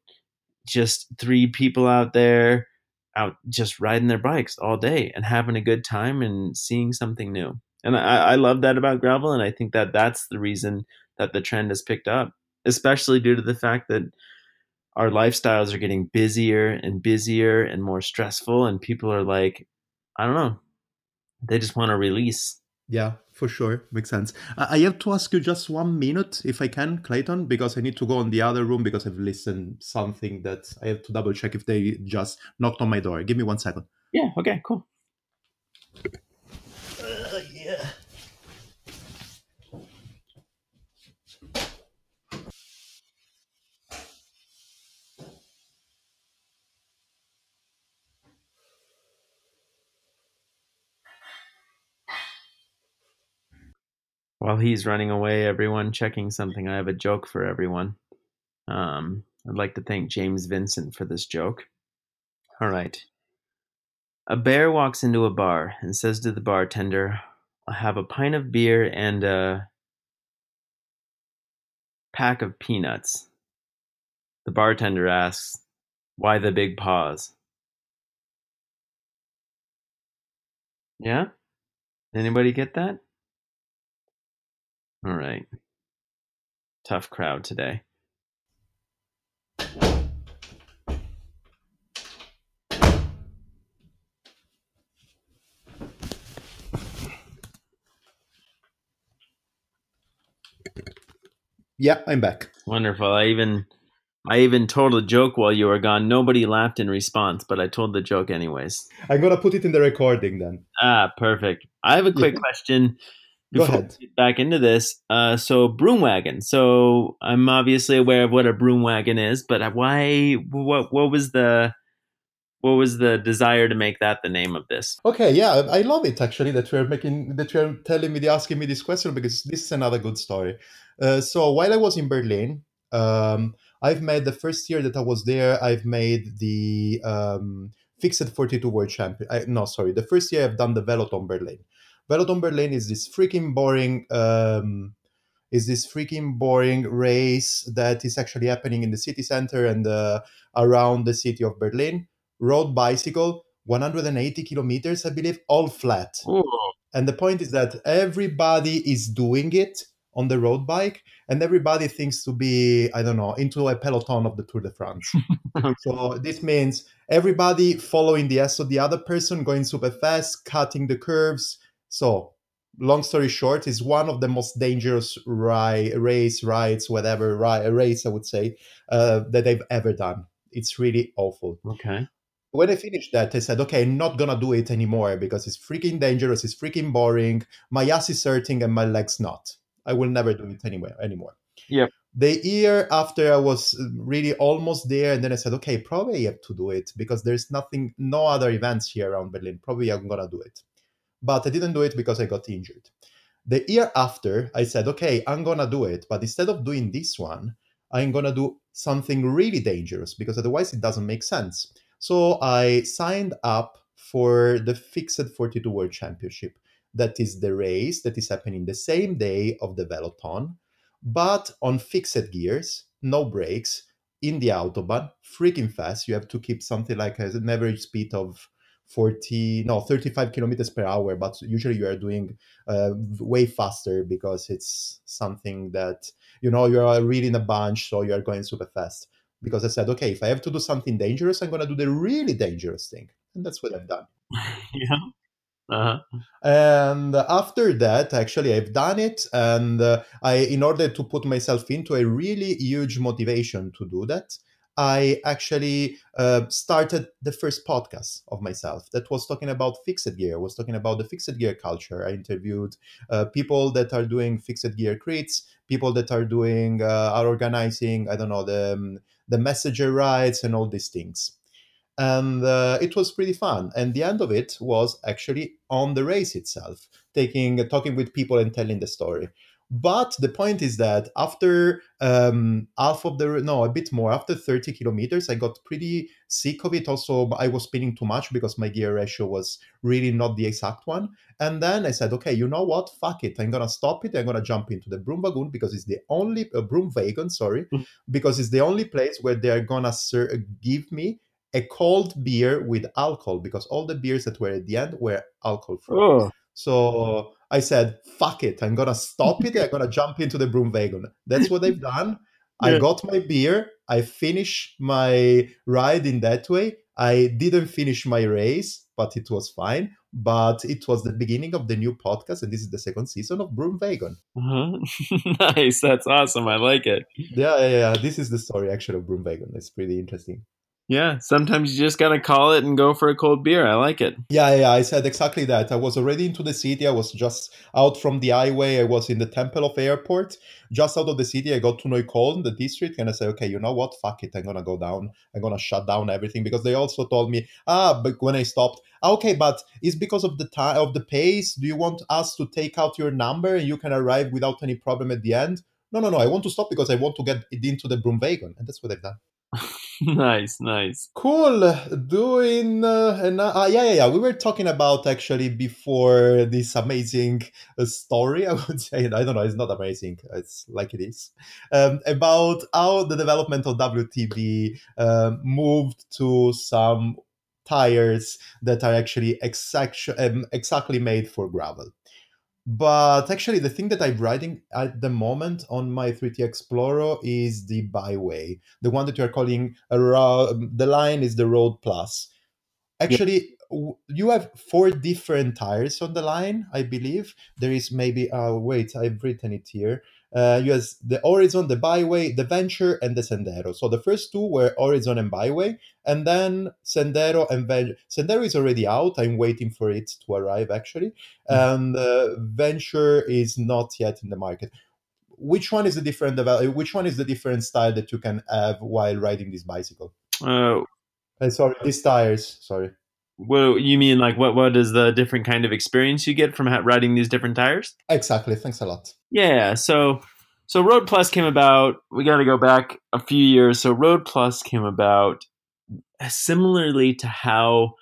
just three people out there out just riding their bikes all day and having a good time and seeing something new and I, I love that about gravel, and I think that that's the reason that the trend has picked up, especially due to the fact that our lifestyles are getting busier and busier and more stressful, and people are like, I don't know, they just want to release. Yeah, for sure. Makes sense. I have to ask you just one minute, if I can, Clayton, because I need to go in the other room because I've listened something that I have to double check if they just knocked on my door. Give me one second. Yeah, okay, cool. Uh, While he's running away, everyone checking something, I have a joke for everyone. Um, I'd like to thank James Vincent for this joke. All right. A bear walks into a bar and says to the bartender, I'll have a pint of beer and a pack of peanuts. The bartender asks, Why the big pause? Yeah? Anybody get that? All right. Tough crowd today. Yeah, I'm back. Wonderful. I even I even told a joke while you were gone. Nobody laughed in response, but I told the joke anyways. I'm gonna put it in the recording then. Ah, perfect. I have a quick question Go ahead. back into this, uh, so broom wagon. So I'm obviously aware of what a broom wagon is, but why? What? What was the? What was the desire to make that the name of this? Okay, yeah, I love it actually that you're making that you're telling me, asking me this question because this is another good story. Uh, so while I was in Berlin, um, I've made the first year that I was there. I've made the um, fixed 42 world champion. I, no, sorry, the first year I've done the Velothon Berlin. Velothon Berlin is this freaking boring um, is this freaking boring race that is actually happening in the city center and uh, around the city of Berlin. Road bicycle, 180 kilometers, I believe, all flat. Ooh. And the point is that everybody is doing it on the road bike, and everybody thinks to be, I don't know, into a peloton of the Tour de France. so this means everybody following the S of the other person, going super fast, cutting the curves, so, long story short, is one of the most dangerous ri- race rides, whatever ri- race I would say uh, that they've ever done. It's really awful. Okay. When I finished that, I said, okay, I'm not gonna do it anymore because it's freaking dangerous. It's freaking boring. My ass is hurting and my legs not. I will never do it anywhere anymore. Yeah. the year after I was really almost there, and then I said, okay, probably I have to do it because there's nothing, no other events here around Berlin. Probably I'm gonna do it, but I didn't do it because I got injured. The year after, I said, okay, I'm gonna do it, but instead of doing this one, I'm gonna do something really dangerous because otherwise it doesn't make sense. So I signed up for the Fixed 42 World Championship. That is the race that is happening the same day of the Velothon but on fixed gears, no brakes, in the autobahn, freaking fast. You have to keep something like an average speed of 40, no, 35 kilometers per hour, but usually you are doing uh, way faster because it's something that, you know, you are really in a bunch, so you are going super fast. Because I said, okay, if I have to do something dangerous, I'm going to do the really dangerous thing. And that's what I've done. yeah. Uh-huh. And after that, actually, I've done it, and uh, I, in order to put myself into a really huge motivation to do that, I actually uh, started the first podcast of myself that was talking about fixed gear. Was talking about the fixed gear culture. I interviewed uh, people that are doing fixed gear crits, people that are doing uh, are organizing. I don't know the um, the messenger rides and all these things and uh, it was pretty fun and the end of it was actually on the race itself taking talking with people and telling the story but the point is that after um, half of the no a bit more after 30 kilometers i got pretty sick of it also i was spinning too much because my gear ratio was really not the exact one and then i said okay you know what fuck it i'm gonna stop it i'm gonna jump into the broom wagon because it's the only uh, broom wagon sorry mm-hmm. because it's the only place where they're gonna ser- give me a cold beer with alcohol because all the beers that were at the end were alcohol free. Oh. So I said, fuck it, I'm gonna stop it, I'm gonna jump into the broom wagon. That's what I've done. Yeah. I got my beer, I finished my ride in that way. I didn't finish my race, but it was fine. But it was the beginning of the new podcast, and this is the second season of Broom Wagon. Uh-huh. nice, that's awesome. I like it. Yeah, yeah, yeah. This is the story actually of Broom Wagon. It's pretty interesting. Yeah, sometimes you just gotta call it and go for a cold beer. I like it. Yeah, yeah, I said exactly that. I was already into the city. I was just out from the highway. I was in the Tempelhof Airport, just out of the city. I got to Neukölln, the district, and I said, okay, you know what? Fuck it. I'm gonna go down. I'm gonna shut down everything because they also told me, ah, but when I stopped, okay, but it's because of the time of the pace. Do you want us to take out your number and you can arrive without any problem at the end? No, no, no. I want to stop because I want to get into the broom wagon, and that's what I've done. nice, nice. Cool. Doing uh, and uh, yeah, yeah, yeah. We were talking about actually before this amazing uh, story. I would say I don't know. It's not amazing. It's like it is um, about how the development of WTB uh, moved to some tires that are actually exact, um, exactly made for gravel. But actually, the thing that I'm riding at the moment on my 3T Exploro is the Byway, the one that you are calling a the line is the Road Plus. Actually, yeah. you have four different tires on the line, I believe. There is maybe, uh, wait, I've written it here uh, you have the Horizon, the Byway, the Venture, and the Sendero. So the first two were Horizon and Byway, and then Sendero and Venture. Sendero is already out. I'm waiting for it to arrive actually, mm. and uh, Venture is not yet in the market. Which one is the different develop? Which one is the different style that you can have while riding this bicycle? Uh, uh sorry, these tires. Sorry. What you mean? Like what? What is the different kind of experience you get from riding these different tires? Exactly. Thanks a lot. Yeah. So, so Road Plus came about. We got to go back a few years. So Road Plus came about uh, similarly to how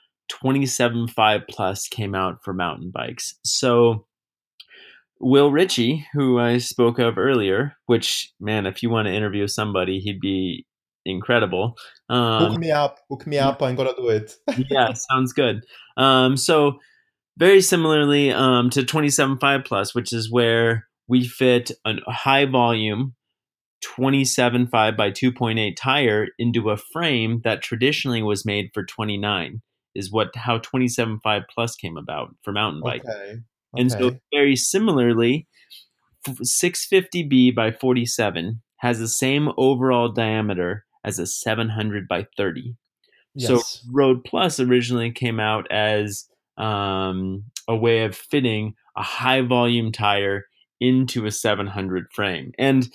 27.5 Plus came out for mountain bikes. So. Will Ritchie, who I spoke of earlier, which man, if you want to interview somebody, he'd be incredible. Um, hook me up, hook me up. I'm gonna do it. yeah, sounds good. Um, so very similarly um, to 27.5 plus, which is where we fit a high volume 27.5 by 2.8 tire into a frame that traditionally was made for 29 is what how 27.5 plus came about for mountain bike. Okay. Okay. And so very similarly 650B by 47 has the same overall diameter as a 700 by 30. Yes. So Road Plus originally came out as um, a way of fitting a high volume tire into a 700 frame. And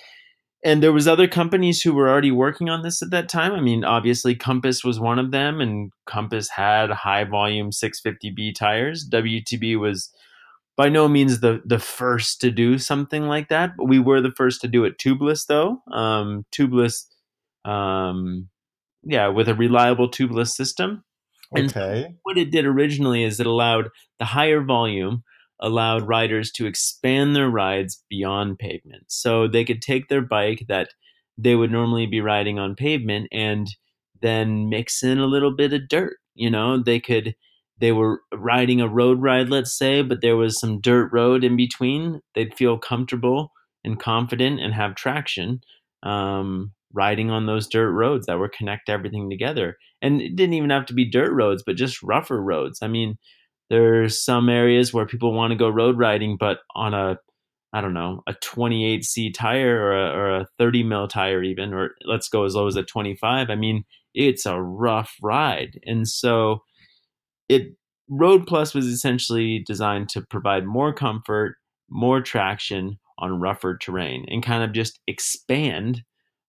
and there was other companies who were already working on this at that time. I mean, obviously Compass was one of them, and Compass had high volume 650B tires. WTB was by no means the the first to do something like that, but we were the first to do it tubeless though. Um, tubeless, um, yeah, with a reliable tubeless system. Okay. And what it did originally is it allowed the higher volume allowed riders to expand their rides beyond pavement. So they could take their bike that they would normally be riding on pavement and then mix in a little bit of dirt. You know, they could they were riding a road ride, let's say, but there was some dirt road in between. They'd feel comfortable and confident and have traction um, riding on those dirt roads that were connect everything together. And it didn't even have to be dirt roads, but just rougher roads. I mean, there's some areas where people want to go road riding, but on a I don't know, a 28C tire or a, or a 30 mil tire, even, or let's go as low as a 25. I mean, it's a rough ride. And so it Road Plus was essentially designed to provide more comfort, more traction on rougher terrain, and kind of just expand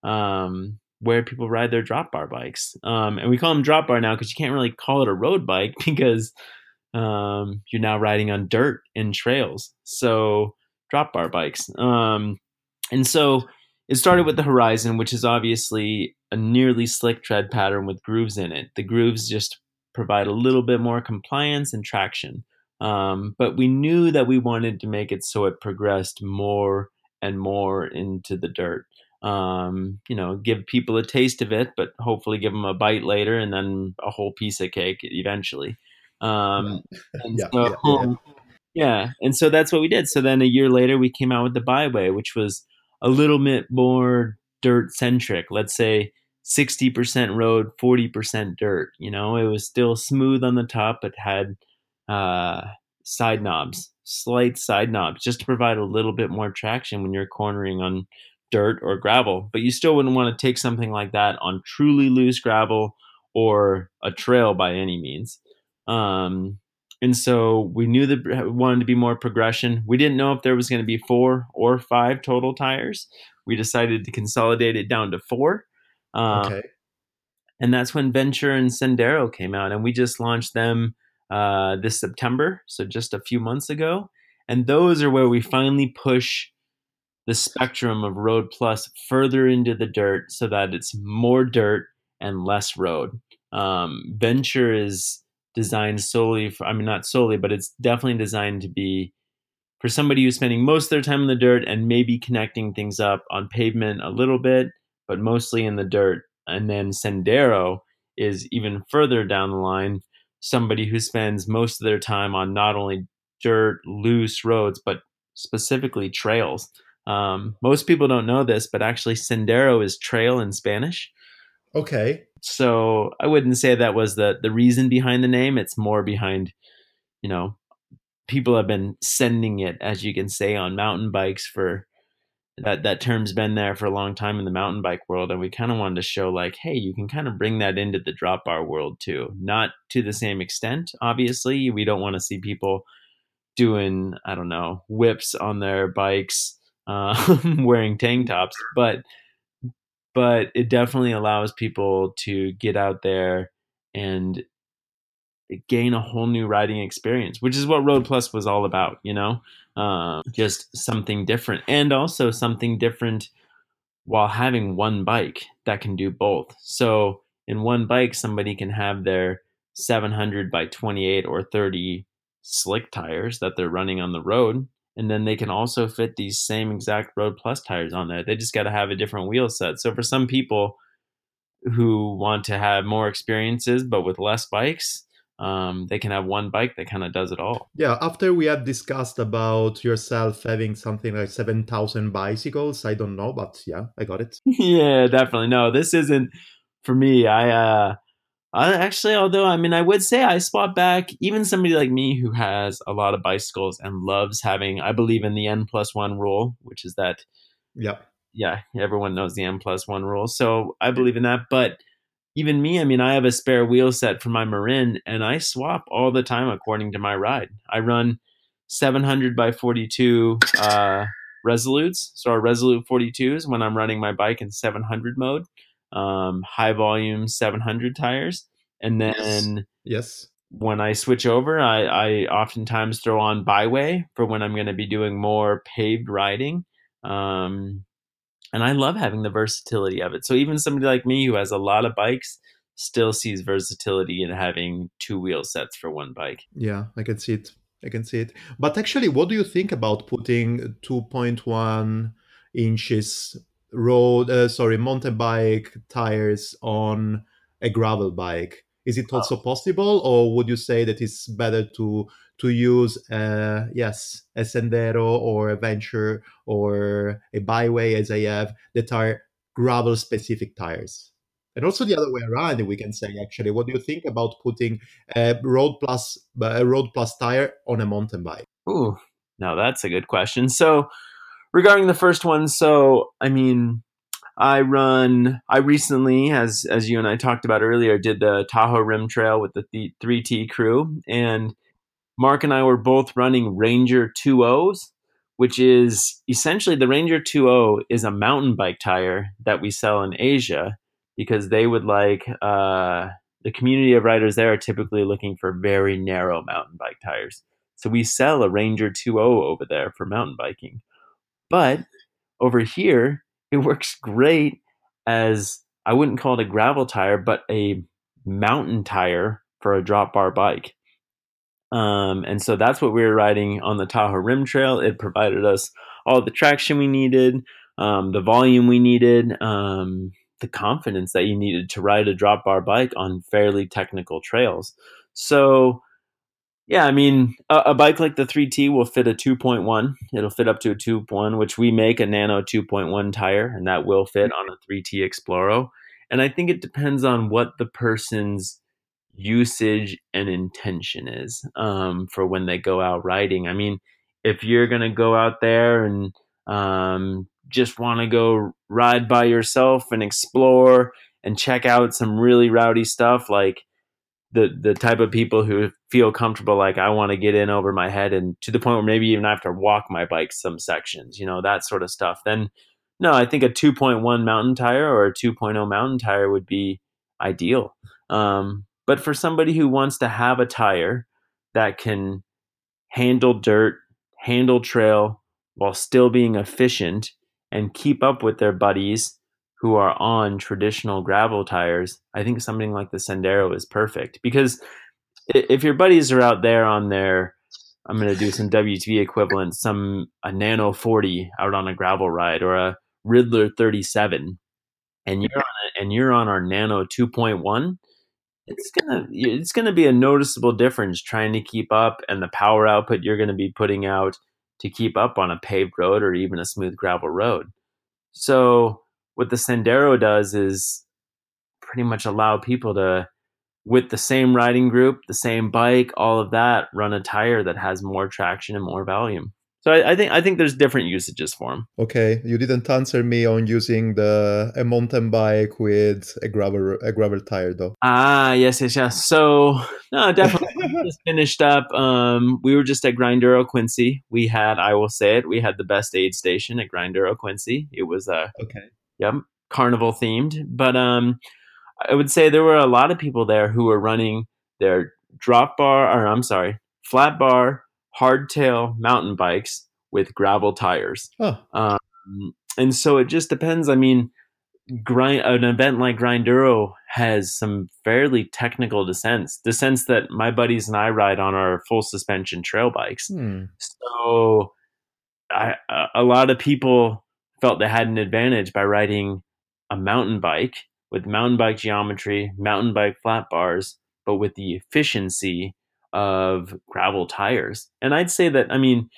um, where people ride their drop bar bikes. Um, and we call them drop bar now because you can't really call it a road bike because um, you're now riding on dirt and trails. So drop bar bikes. Um, and so it started with the Horizon, which is obviously a nearly slick tread pattern with grooves in it. The grooves just provide a little bit more compliance and traction. Um, but we knew that we wanted to make it so it progressed more and more into the dirt. Um, you know, give people a taste of it, but hopefully give them a bite later and then a whole piece of cake eventually. Um, and Yeah, so, yeah, yeah. yeah, and so that's what we did. So then a year later, we came out with the Byway, which was a little bit more dirt centric. Let's say 60% road, 40% dirt. You know, it was still smooth on the top, but had uh, side knobs, slight side knobs, just to provide a little bit more traction when you're cornering on dirt or gravel. But you still wouldn't want to take something like that on truly loose gravel or a trail by any means. Um, and so we knew that we wanted to be more progression. We didn't know if there was going to be four or five total tires. We decided to consolidate it down to four. Um, Okay. and that's when Venture and Sendero came out, and we just launched them uh, this September, so just a few months ago. And those are where we finally push the spectrum of Road Plus further into the dirt, so that it's more dirt and less road. Um, Venture is designed solely for, I mean, not solely, but it's definitely designed to be for somebody who's spending most of their time in the dirt and maybe connecting things up on pavement a little bit, but mostly in the dirt. And then Sendero is even further down the line, somebody who spends most of their time on not only dirt, loose roads, but specifically trails. Um, most people don't know this, but actually, Sendero is trail in Spanish. Okay. So I wouldn't say that was the the reason behind the name. It's more behind, you know, people have been sending it, as you can say, on mountain bikes for that that term's been there for a long time in the mountain bike world and we kind of wanted to show like hey you can kind of bring that into the drop bar world too not to the same extent obviously we don't want to see people doing i don't know whips on their bikes uh, wearing tank tops but but it definitely allows people to get out there and gain a whole new riding experience which is what road plus was all about you know? Uh, just something different and also something different while having one bike that can do both. So in one bike somebody can have their 700 by 28 or 30 slick tires that they're running on the road and then they can also fit these same exact road plus tires on there. They just got to have a different wheel set. So for some people who want to have more experiences but with less bikes um, they can have one bike that kind of does it all. Yeah, after we have discussed about yourself having something like 7,000 bicycles, I don't know, but yeah, I got it. yeah definitely. No this isn't for me i uh I actually although i mean i would say i swap back even somebody like me who has a lot of bicycles and loves having i believe in the n plus one rule which is that Yeah. yeah everyone knows the n plus one rule so i believe in that but even me i mean i have a spare wheel set for my marin and i swap all the time according to my ride i run 700 by 42 uh Resolutes, so our Resolute 42s when I'm running my bike in 700 mode, um, high volume 700 tires, and then yes. When I switch over, I, I oftentimes throw on byway for when I'm going to be doing more paved riding. Um, and I love having the versatility of it. So even somebody like me who has a lot of bikes still sees versatility in having two wheel sets for one bike. Yeah, I can see it. I can see it. But actually, what do you think about putting 2.1 inches road, uh, sorry, mountain bike tires on a gravel bike? Is it also possible, or would you say that it's better to to use, uh, yes, a Sendero or a Venture or a Byway as I have that are gravel specific tires? And also the other way around, we can say actually, what do you think about putting a road plus a road plus tire on a mountain bike? Ooh, now that's a good question. So regarding the first one, so I mean, I run. I recently, as as you and I talked about earlier, did the Tahoe Rim Trail with the three T crew, and Mark and I were both running Ranger 2.0s, which is essentially the Ranger 2.0 is a mountain bike tire that we sell in Asia because they would like uh, the community of riders there are typically looking for very narrow mountain bike tires. So we sell a Ranger 2.0 over there for mountain biking. But over here, it works great as I wouldn't call it a gravel tire, but a mountain tire for a drop bar bike. Um, and so that's what we were riding on the Tahoe Rim Trail. It provided us all the traction we needed, um, the volume we needed, um, the confidence that you needed to ride a drop bar bike on fairly technical trails. So yeah, I mean, a, a, bike like the 3T will fit a 2.1. It'll fit up to a 2.1, which we make a Nano 2.1 tire, and that will fit on a 3T Exploro. And I think it depends on what the person's usage and intention is um, for when they go out riding. I mean, if you're going to go out there and um, just want to go ride by yourself and explore and check out some really rowdy stuff, like the the type of people who feel comfortable like I want to get in over my head and to the point where maybe even I have to walk my bike some sections, you know, that sort of stuff. Then no, I think a 2.1 mountain tire or a 2.0 mountain tire would be ideal. Um, but for somebody who wants to have a tire that can handle dirt, handle trail while still being efficient and keep up with their buddies who are on traditional gravel tires, I think something like the Sendero is perfect because if your buddies are out there on their I'm going to do some WTB equivalent, some a Nano 40 out on a gravel ride or a Riddler 37 and you're on a, and you're on our Nano 2.1, it's gonna it's gonna be a noticeable difference trying to keep up and the power output you're gonna be putting out to keep up on a paved road or even a smooth gravel road. So what the Sendero does is pretty much allow people to with the same riding group, the same bike, all of that, run a tire that has more traction and more volume. So I, I, think I think there's different usages for them. Okay, you didn't answer me on using the a mountain bike with a gravel a gravel tire though. Ah, yes, yes, yes. So no, definitely just finished up. Um, we were just at Grinduro Quincy. We had, I will say it, we had the best aid station at Grinduro Quincy. It was a uh, okay, yep, carnival themed. But um, I would say there were a lot of people there who were running their drop bar, or I'm sorry, flat bar hardtail mountain bikes with gravel tires. Oh. Um, and so it just depends. I mean, grind an event like Grinduro has some fairly technical descents, descents that my buddies and I ride on our full suspension trail bikes. Hmm. So I, a lot of people felt they had an advantage by riding a mountain bike with mountain bike geometry, mountain bike flat bars, but with the efficiency of gravel tires. And I'd say that, I mean,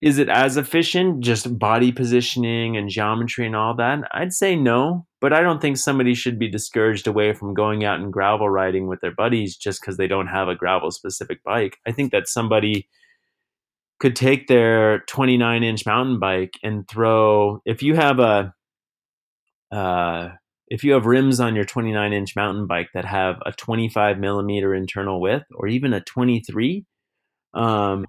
is it as efficient, just body positioning and geometry and all that? I'd say no, but I don't think somebody should be discouraged away from going out and gravel riding with their buddies just because they don't have a gravel specific bike. I think that somebody could take their 29 inch mountain bike and throw, if you have a, uh, if you have rims on your 29 inch mountain bike that have a 25 millimeter internal width or even a 23, um,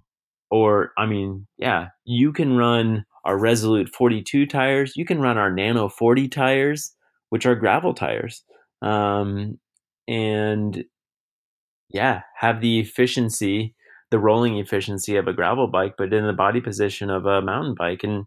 or I mean, yeah, you can run our Resolute 42 tires. You can run our Nano 40 tires, which are gravel tires. Um, and yeah, have the efficiency, the rolling efficiency of a gravel bike, but in the body position of a mountain bike. And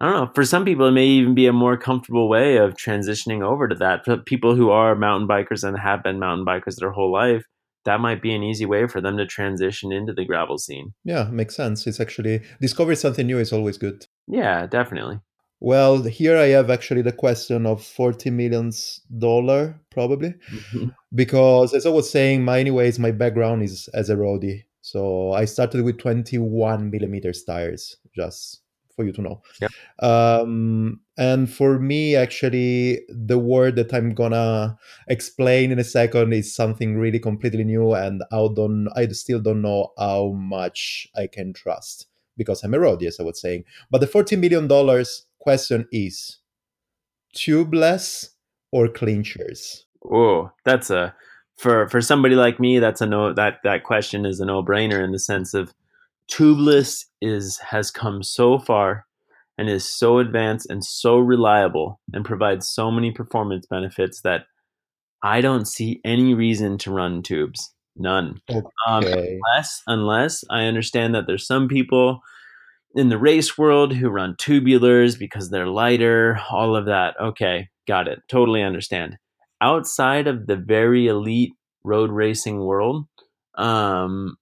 I don't know, for some people, it may even be a more comfortable way of transitioning over to that. For people who are mountain bikers and have been mountain bikers their whole life, that might be an easy way for them to transition into the gravel scene. Yeah, makes sense. It's actually discovering something new is always good. Yeah, definitely. Well, here I have actually the question of 40 millions dollar probably Mm-hmm. because as I was saying, my anyways, my background is as a roadie. So I started with 21 millimeters tires, just for you to know. Yep. Um, and for me, actually, the word that I'm gonna explain in a second is something really completely new, and I don't, I still don't know how much I can trust because I'm a roadie, as I was saying. But the 40 million dollars question is tubeless or clinchers? Oh, that's a for for somebody like me. That's a no. That that question is a no brainer in the sense of tubeless is has come so far and is so advanced and so reliable and provides so many performance benefits that I don't see any reason to run tubes. None. Um, Okay. unless unless I understand that there's some people in the race world who run tubulars because they're lighter, all of that. Okay, got it. Totally understand. Outside of the very elite road racing world, um,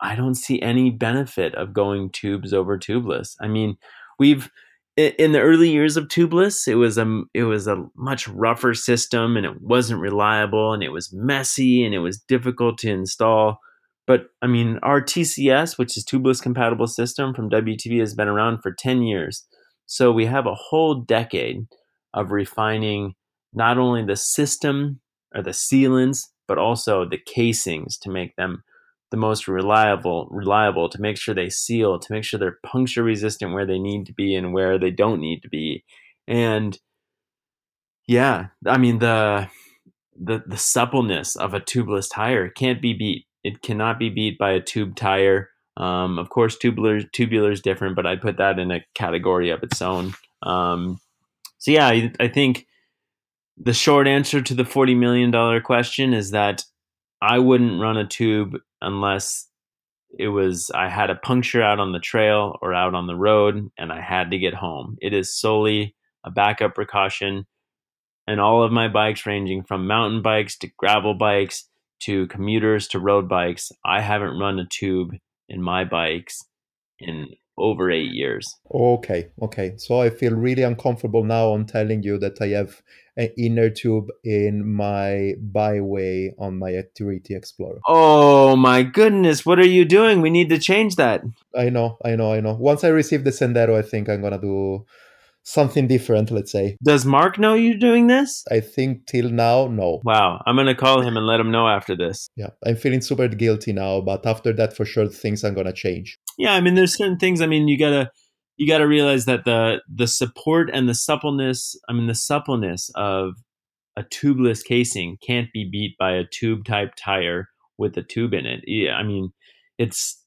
I don't see any benefit of going tubes over tubeless. I mean, we've in the early years of tubeless, it was a it was a much rougher system and it wasn't reliable and it was messy and it was difficult to install. But I mean, our TCS, which is tubeless compatible system from WTB, has been around for 10 years. So we have a whole decade of refining not only the system or the sealants, but also the casings to make them the most reliable, reliable to make sure they seal, to make sure they're puncture resistant where they need to be and where they don't need to be. And yeah, I mean the the the suppleness of a tubeless tire can't be beat. It cannot be beat by a tube tire. Um, of course, tubular tubular is different, but I put that in a category of its own. Um, so yeah, I, I think the short answer to the forty million dollar question is that I wouldn't run a tube unless it was I had a puncture out on the trail or out on the road and I had to get home. It is solely a backup precaution and all of my bikes ranging from mountain bikes to gravel bikes to commuters to road bikes i haven't run a tube in my bikes in over eight years Okay, okay. So I feel really uncomfortable now on telling you that I have an inner tube in my byway on my Activity Explorer. oh my goodness what are you doing we need to change that I know, I know, I know. Once I receive the Sendero, I think I'm gonna do something different, let's say. does mark know you're doing this I think till now, no. wow i'm gonna call him and let him know after this Yeah, I'm feeling super guilty now, but after that, for sure, things are gonna change. yeah i mean there's certain things i mean you gotta you gotta realize that the the support and the suppleness i mean the suppleness of a tubeless casing can't be beat by a tube type tire with a tube in it yeah i mean it's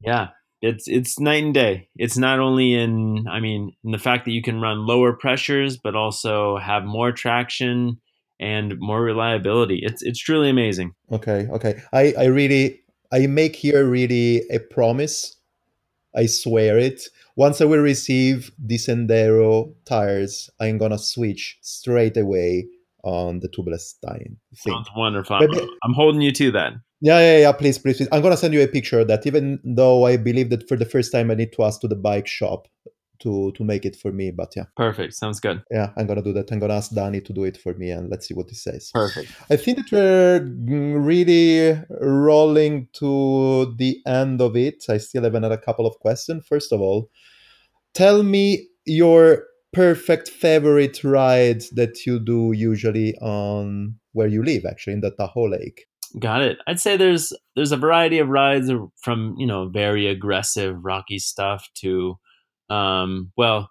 yeah it's it's night and day it's not only in i mean in the fact that you can run lower pressures but also have more traction and more reliability it's it's truly amazing Okay, okay. I, I really, I make here really a promise. I swear it. Once I will receive the Sendero tires, I'm gonna switch straight away on the tubeless tire thing. sounds wonderful Maybe- i'm holding you to that Yeah, yeah, yeah. Please, please, please. I'm gonna send you a picture of that. Even though I believe that for the first time I need to ask to the bike shop to to make it for me, but yeah, perfect sounds good yeah, I'm gonna do that. I'm gonna ask Danny to do it for me, and let's see what he says. perfect I think that we're really rolling to the end of it. I still have another couple of questions. First of all, tell me your perfect favorite ride that you do usually on where you live, actually in the Tahoe Lake. Got it. I'd say there's there's a variety of rides from you know very aggressive rocky stuff to, um, well,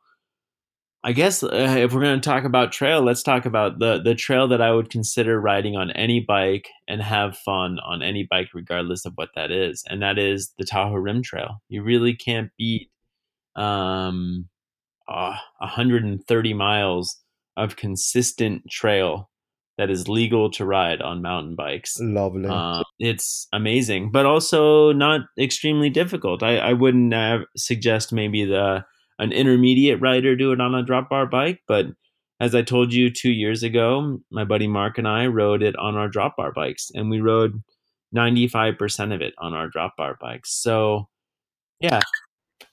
I guess uh, if we're going to talk about trail, let's talk about the the trail that I would consider riding on any bike and have fun on any bike, regardless of what that is, and that is the Tahoe Rim Trail. You really can't beat um, uh, 130 miles of consistent trail that is legal to ride on mountain bikes. Lovely. Uh, it's amazing, but also not extremely difficult. I, I wouldn't uh, suggest maybe the an intermediate rider do it on a drop bar bike, but as I told you two years ago, my buddy Mark and I rode it on our drop bar bikes, and we rode 95% of it on our drop bar bikes. So, yeah.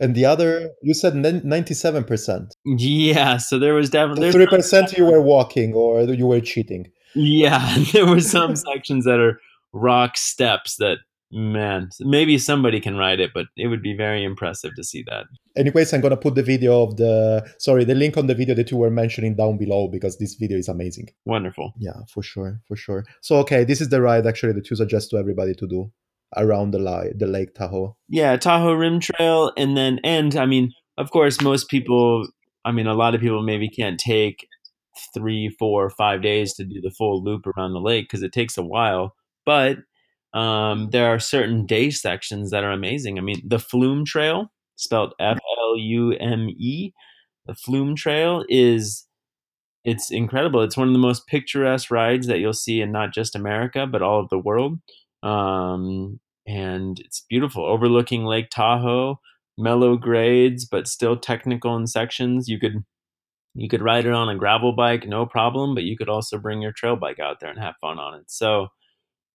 And the other, you said 97%. Yeah. So there was definitely. 3% you were walking or you were cheating. Yeah. There were some sections that are rock steps that man maybe somebody can ride it but it would be very impressive to see that. Anyways i'm gonna put the video of the sorry the link on the video that you were mentioning down below because this video is amazing. Wonderful. Yeah for sure for sure. So okay this is the ride actually that you suggest to everybody to do around the li- the lake tahoe. Yeah tahoe rim trail and then and i mean of course most people i mean a lot of people maybe can't take three four five days to do the full loop around the lake because it takes a while but um, there are certain day sections that are amazing. I mean, the Flume Trail, spelled F L U M E, the Flume Trail is it's incredible. It's one of the most picturesque rides that you'll see in not just America but all of the world. Um, and it's beautiful, overlooking Lake Tahoe, mellow grades but still technical in sections. You could you could ride it on a gravel bike, no problem, but you could also bring your trail bike out there and have fun on it. So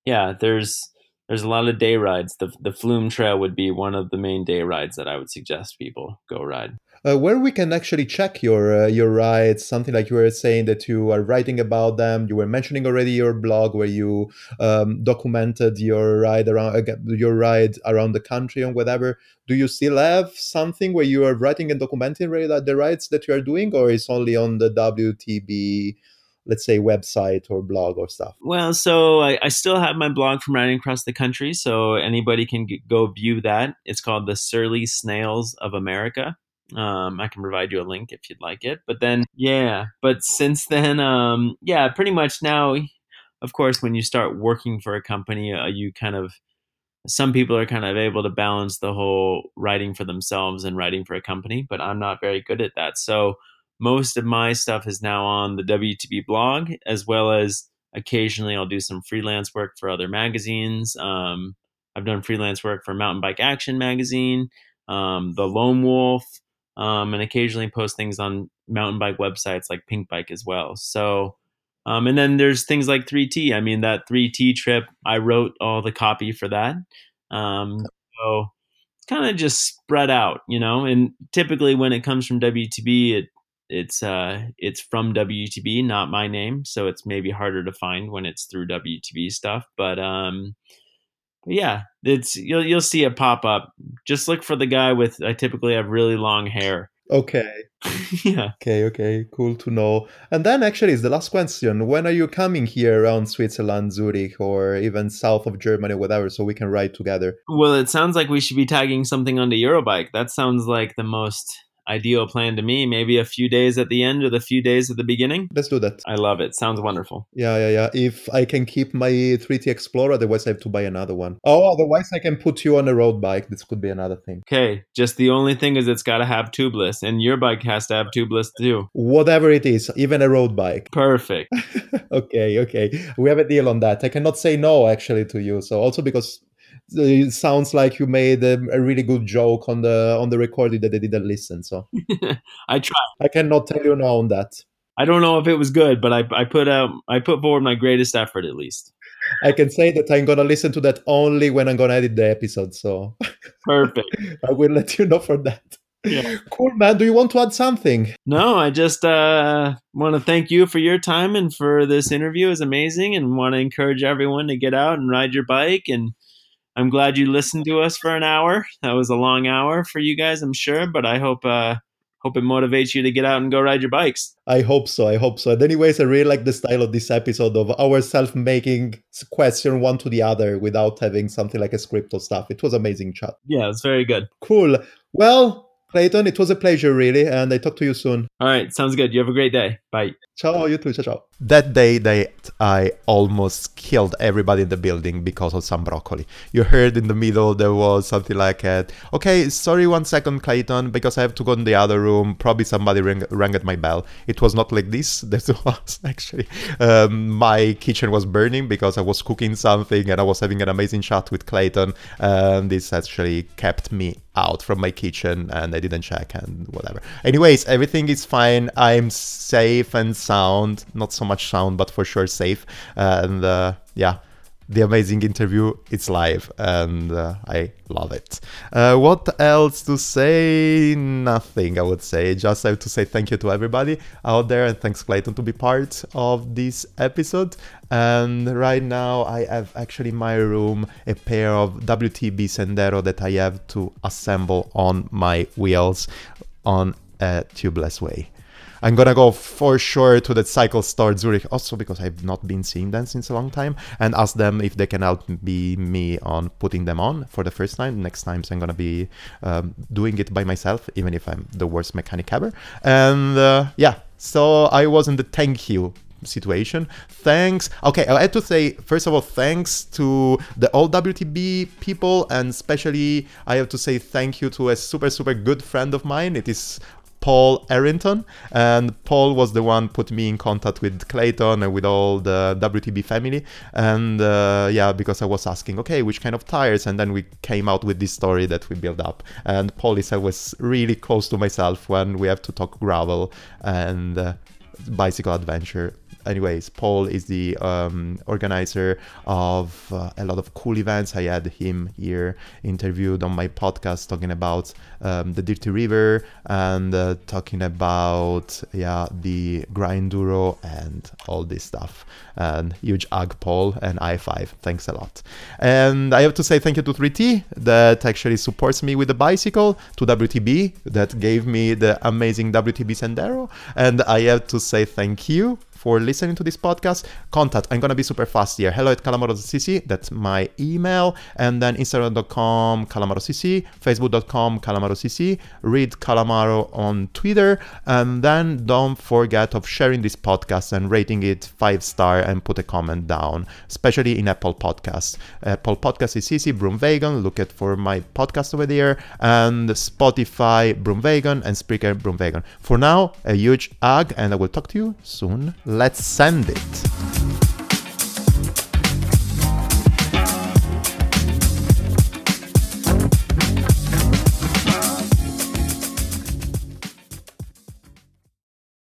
yeah, there's there's a lot of day rides. The the Flume Trail would be one of the main day rides that I would suggest people go ride. Uh, where we can actually check your uh, your rides, something like you were saying that you are writing about them. You were mentioning already your blog where you um, documented your ride around uh, your ride around the country and whatever. Do you still have something where you are writing and documenting the rides that you are doing, or is only on the WTB let's say website or blog or stuff well so I, I, still have my blog from riding across the country so anybody can g- go view that it's called the surly snails of america um, i can provide you a link if you'd like it but then yeah but since then um, yeah pretty much now of course when you start working for a company uh, you kind of some people are kind of able to balance the whole writing for themselves and writing for a company but i'm not very good at that so most of my stuff is now on the WTB blog, as well as occasionally I'll do some freelance work for other magazines. Um, I've done freelance work for Mountain Bike Action magazine, um, the Loam Wolf, um, and occasionally post things on mountain bike websites like Pinkbike as well. So, um, and then there's things like 3T. I mean, that 3T trip, I wrote all the copy for that. Um, so kind of just spread out, you know. And typically, when it comes from WTB, it it's uh it's from WTB, not my name, so it's maybe harder to find when it's through WTB stuff. But um, yeah, it's you'll you'll see it pop up. Just look for the guy with. I typically have really long hair. Okay. yeah. Okay. Okay. Cool to know. And then actually, is the last question. When are you coming here around Switzerland, Zurich, or even south of Germany, whatever, so we can ride together? Well, it sounds like we should be tagging something on the Eurobike. That sounds like the most ideal plan to me. Maybe a few days at the end or the few days at the beginning. Let's do that. I love it. Sounds wonderful. Yeah, yeah, yeah. If I can keep my 3T Exploro, otherwise I have to buy another one. Oh, otherwise I can put you on a road bike. This could be another thing. Okay. Just the only thing is it's got to have tubeless, and your bike has to have tubeless too. Whatever it is, even a road bike. Perfect. okay, okay. We have a deal on that. I cannot say no actually to you. So also because it sounds like you made a, a, really good joke on the on the recording that they didn't listen. So I tried. I cannot tell you no on that. I don't know if it was good, but I, I put out I put forward my greatest effort at least. I can say that I'm gonna listen to that only when I'm gonna edit the episode. So perfect. I will let you know for that. Yeah. Cool, man. Do you want to add something? No, I just uh, want to thank you for your time and for this interview. is amazing, and want to encourage everyone to get out and ride your bike and I'm glad you listened to us for an hour. That was a long hour for you guys, I'm sure, but I hope uh, hope it motivates you to get out and go ride your bikes. I hope so. I hope so. And anyways, I really like the style of this episode of ourselves making question one to the other without having something like a script or stuff. It was amazing chat. Yeah, it's very good. Cool. Well, Clayton, it was a pleasure, really, and I talk to you soon. All right, sounds good. You have a great day. Bye. Ciao, you too. Ciao, ciao. That day that I almost killed everybody in the building because of some broccoli. You heard in the middle there was something like, that. okay, sorry one second, Clayton, because I have to go in the other room. Probably somebody rang, rang at my bell. It was not like this. This was actually, um, my kitchen was burning because I was cooking something and I was having an amazing chat with Clayton. And this actually kept me out from my kitchen and I didn't check and whatever. Anyways, everything is fine. I'm safe and sound. Not so much sound, but for sure safe. And uh, yeah, the amazing interview. It's live and uh, I love it. Uh, what else to say? Nothing, I would say. Just have to say thank you to everybody out there and thanks, Clayton, to be part of this episode. And right now, I have actually in my room a pair of WTB Sendero that I have to assemble on my wheels on a tubeless way. I'm gonna go for sure to the cycle store Zurich also because I've not been seeing them since a long time and ask them if they can help be me on putting them on for the first time. Next times I'm gonna be um, doing it by myself, even if I'm the worst mechanic ever. And uh, yeah, so I was in the thank you situation. Thanks. Okay, I had to say first of all, thanks to the old WTB people, and especially I have to say thank you to a super super good friend of mine. It is Paul Errington, and Paul was the one put me in contact with Clayton and with all the WTB family. And uh, yeah, because I was asking, okay, which kind of tires, and then we came out with this story that we built up. And Paul is I was really close to myself when we have to talk gravel and uh, bicycle adventure anyways, Paul is the um, organizer of uh, a lot of cool events. I had him here interviewed on my podcast talking about um, the Dirty Reiver and uh, talking about yeah the Grinduro and all this stuff. And huge hug, Paul, and I five. Thanks a lot. And I have to say thank you to 3T that actually supports me with the bicycle, to WTB that gave me the amazing WTB Sendero, and I have to say thank you for listening to this podcast. Contact, I'm going to be super fast here. Hello at calamaro.cc, that's my email. And then Instagram.com, calamarocc, Facebook.com, calamarocc. Read Calamaro on Twitter. And then don't forget of sharing this podcast and rating it five star and put a comment down, especially in Apple Podcasts. Apple Podcast is CC, Broom Vegan. Look at for my podcast over there. And Spotify, Broom Vegan, and Spreaker, Broom Vegan. For now, a huge hug, and I will talk to you soon let's send it.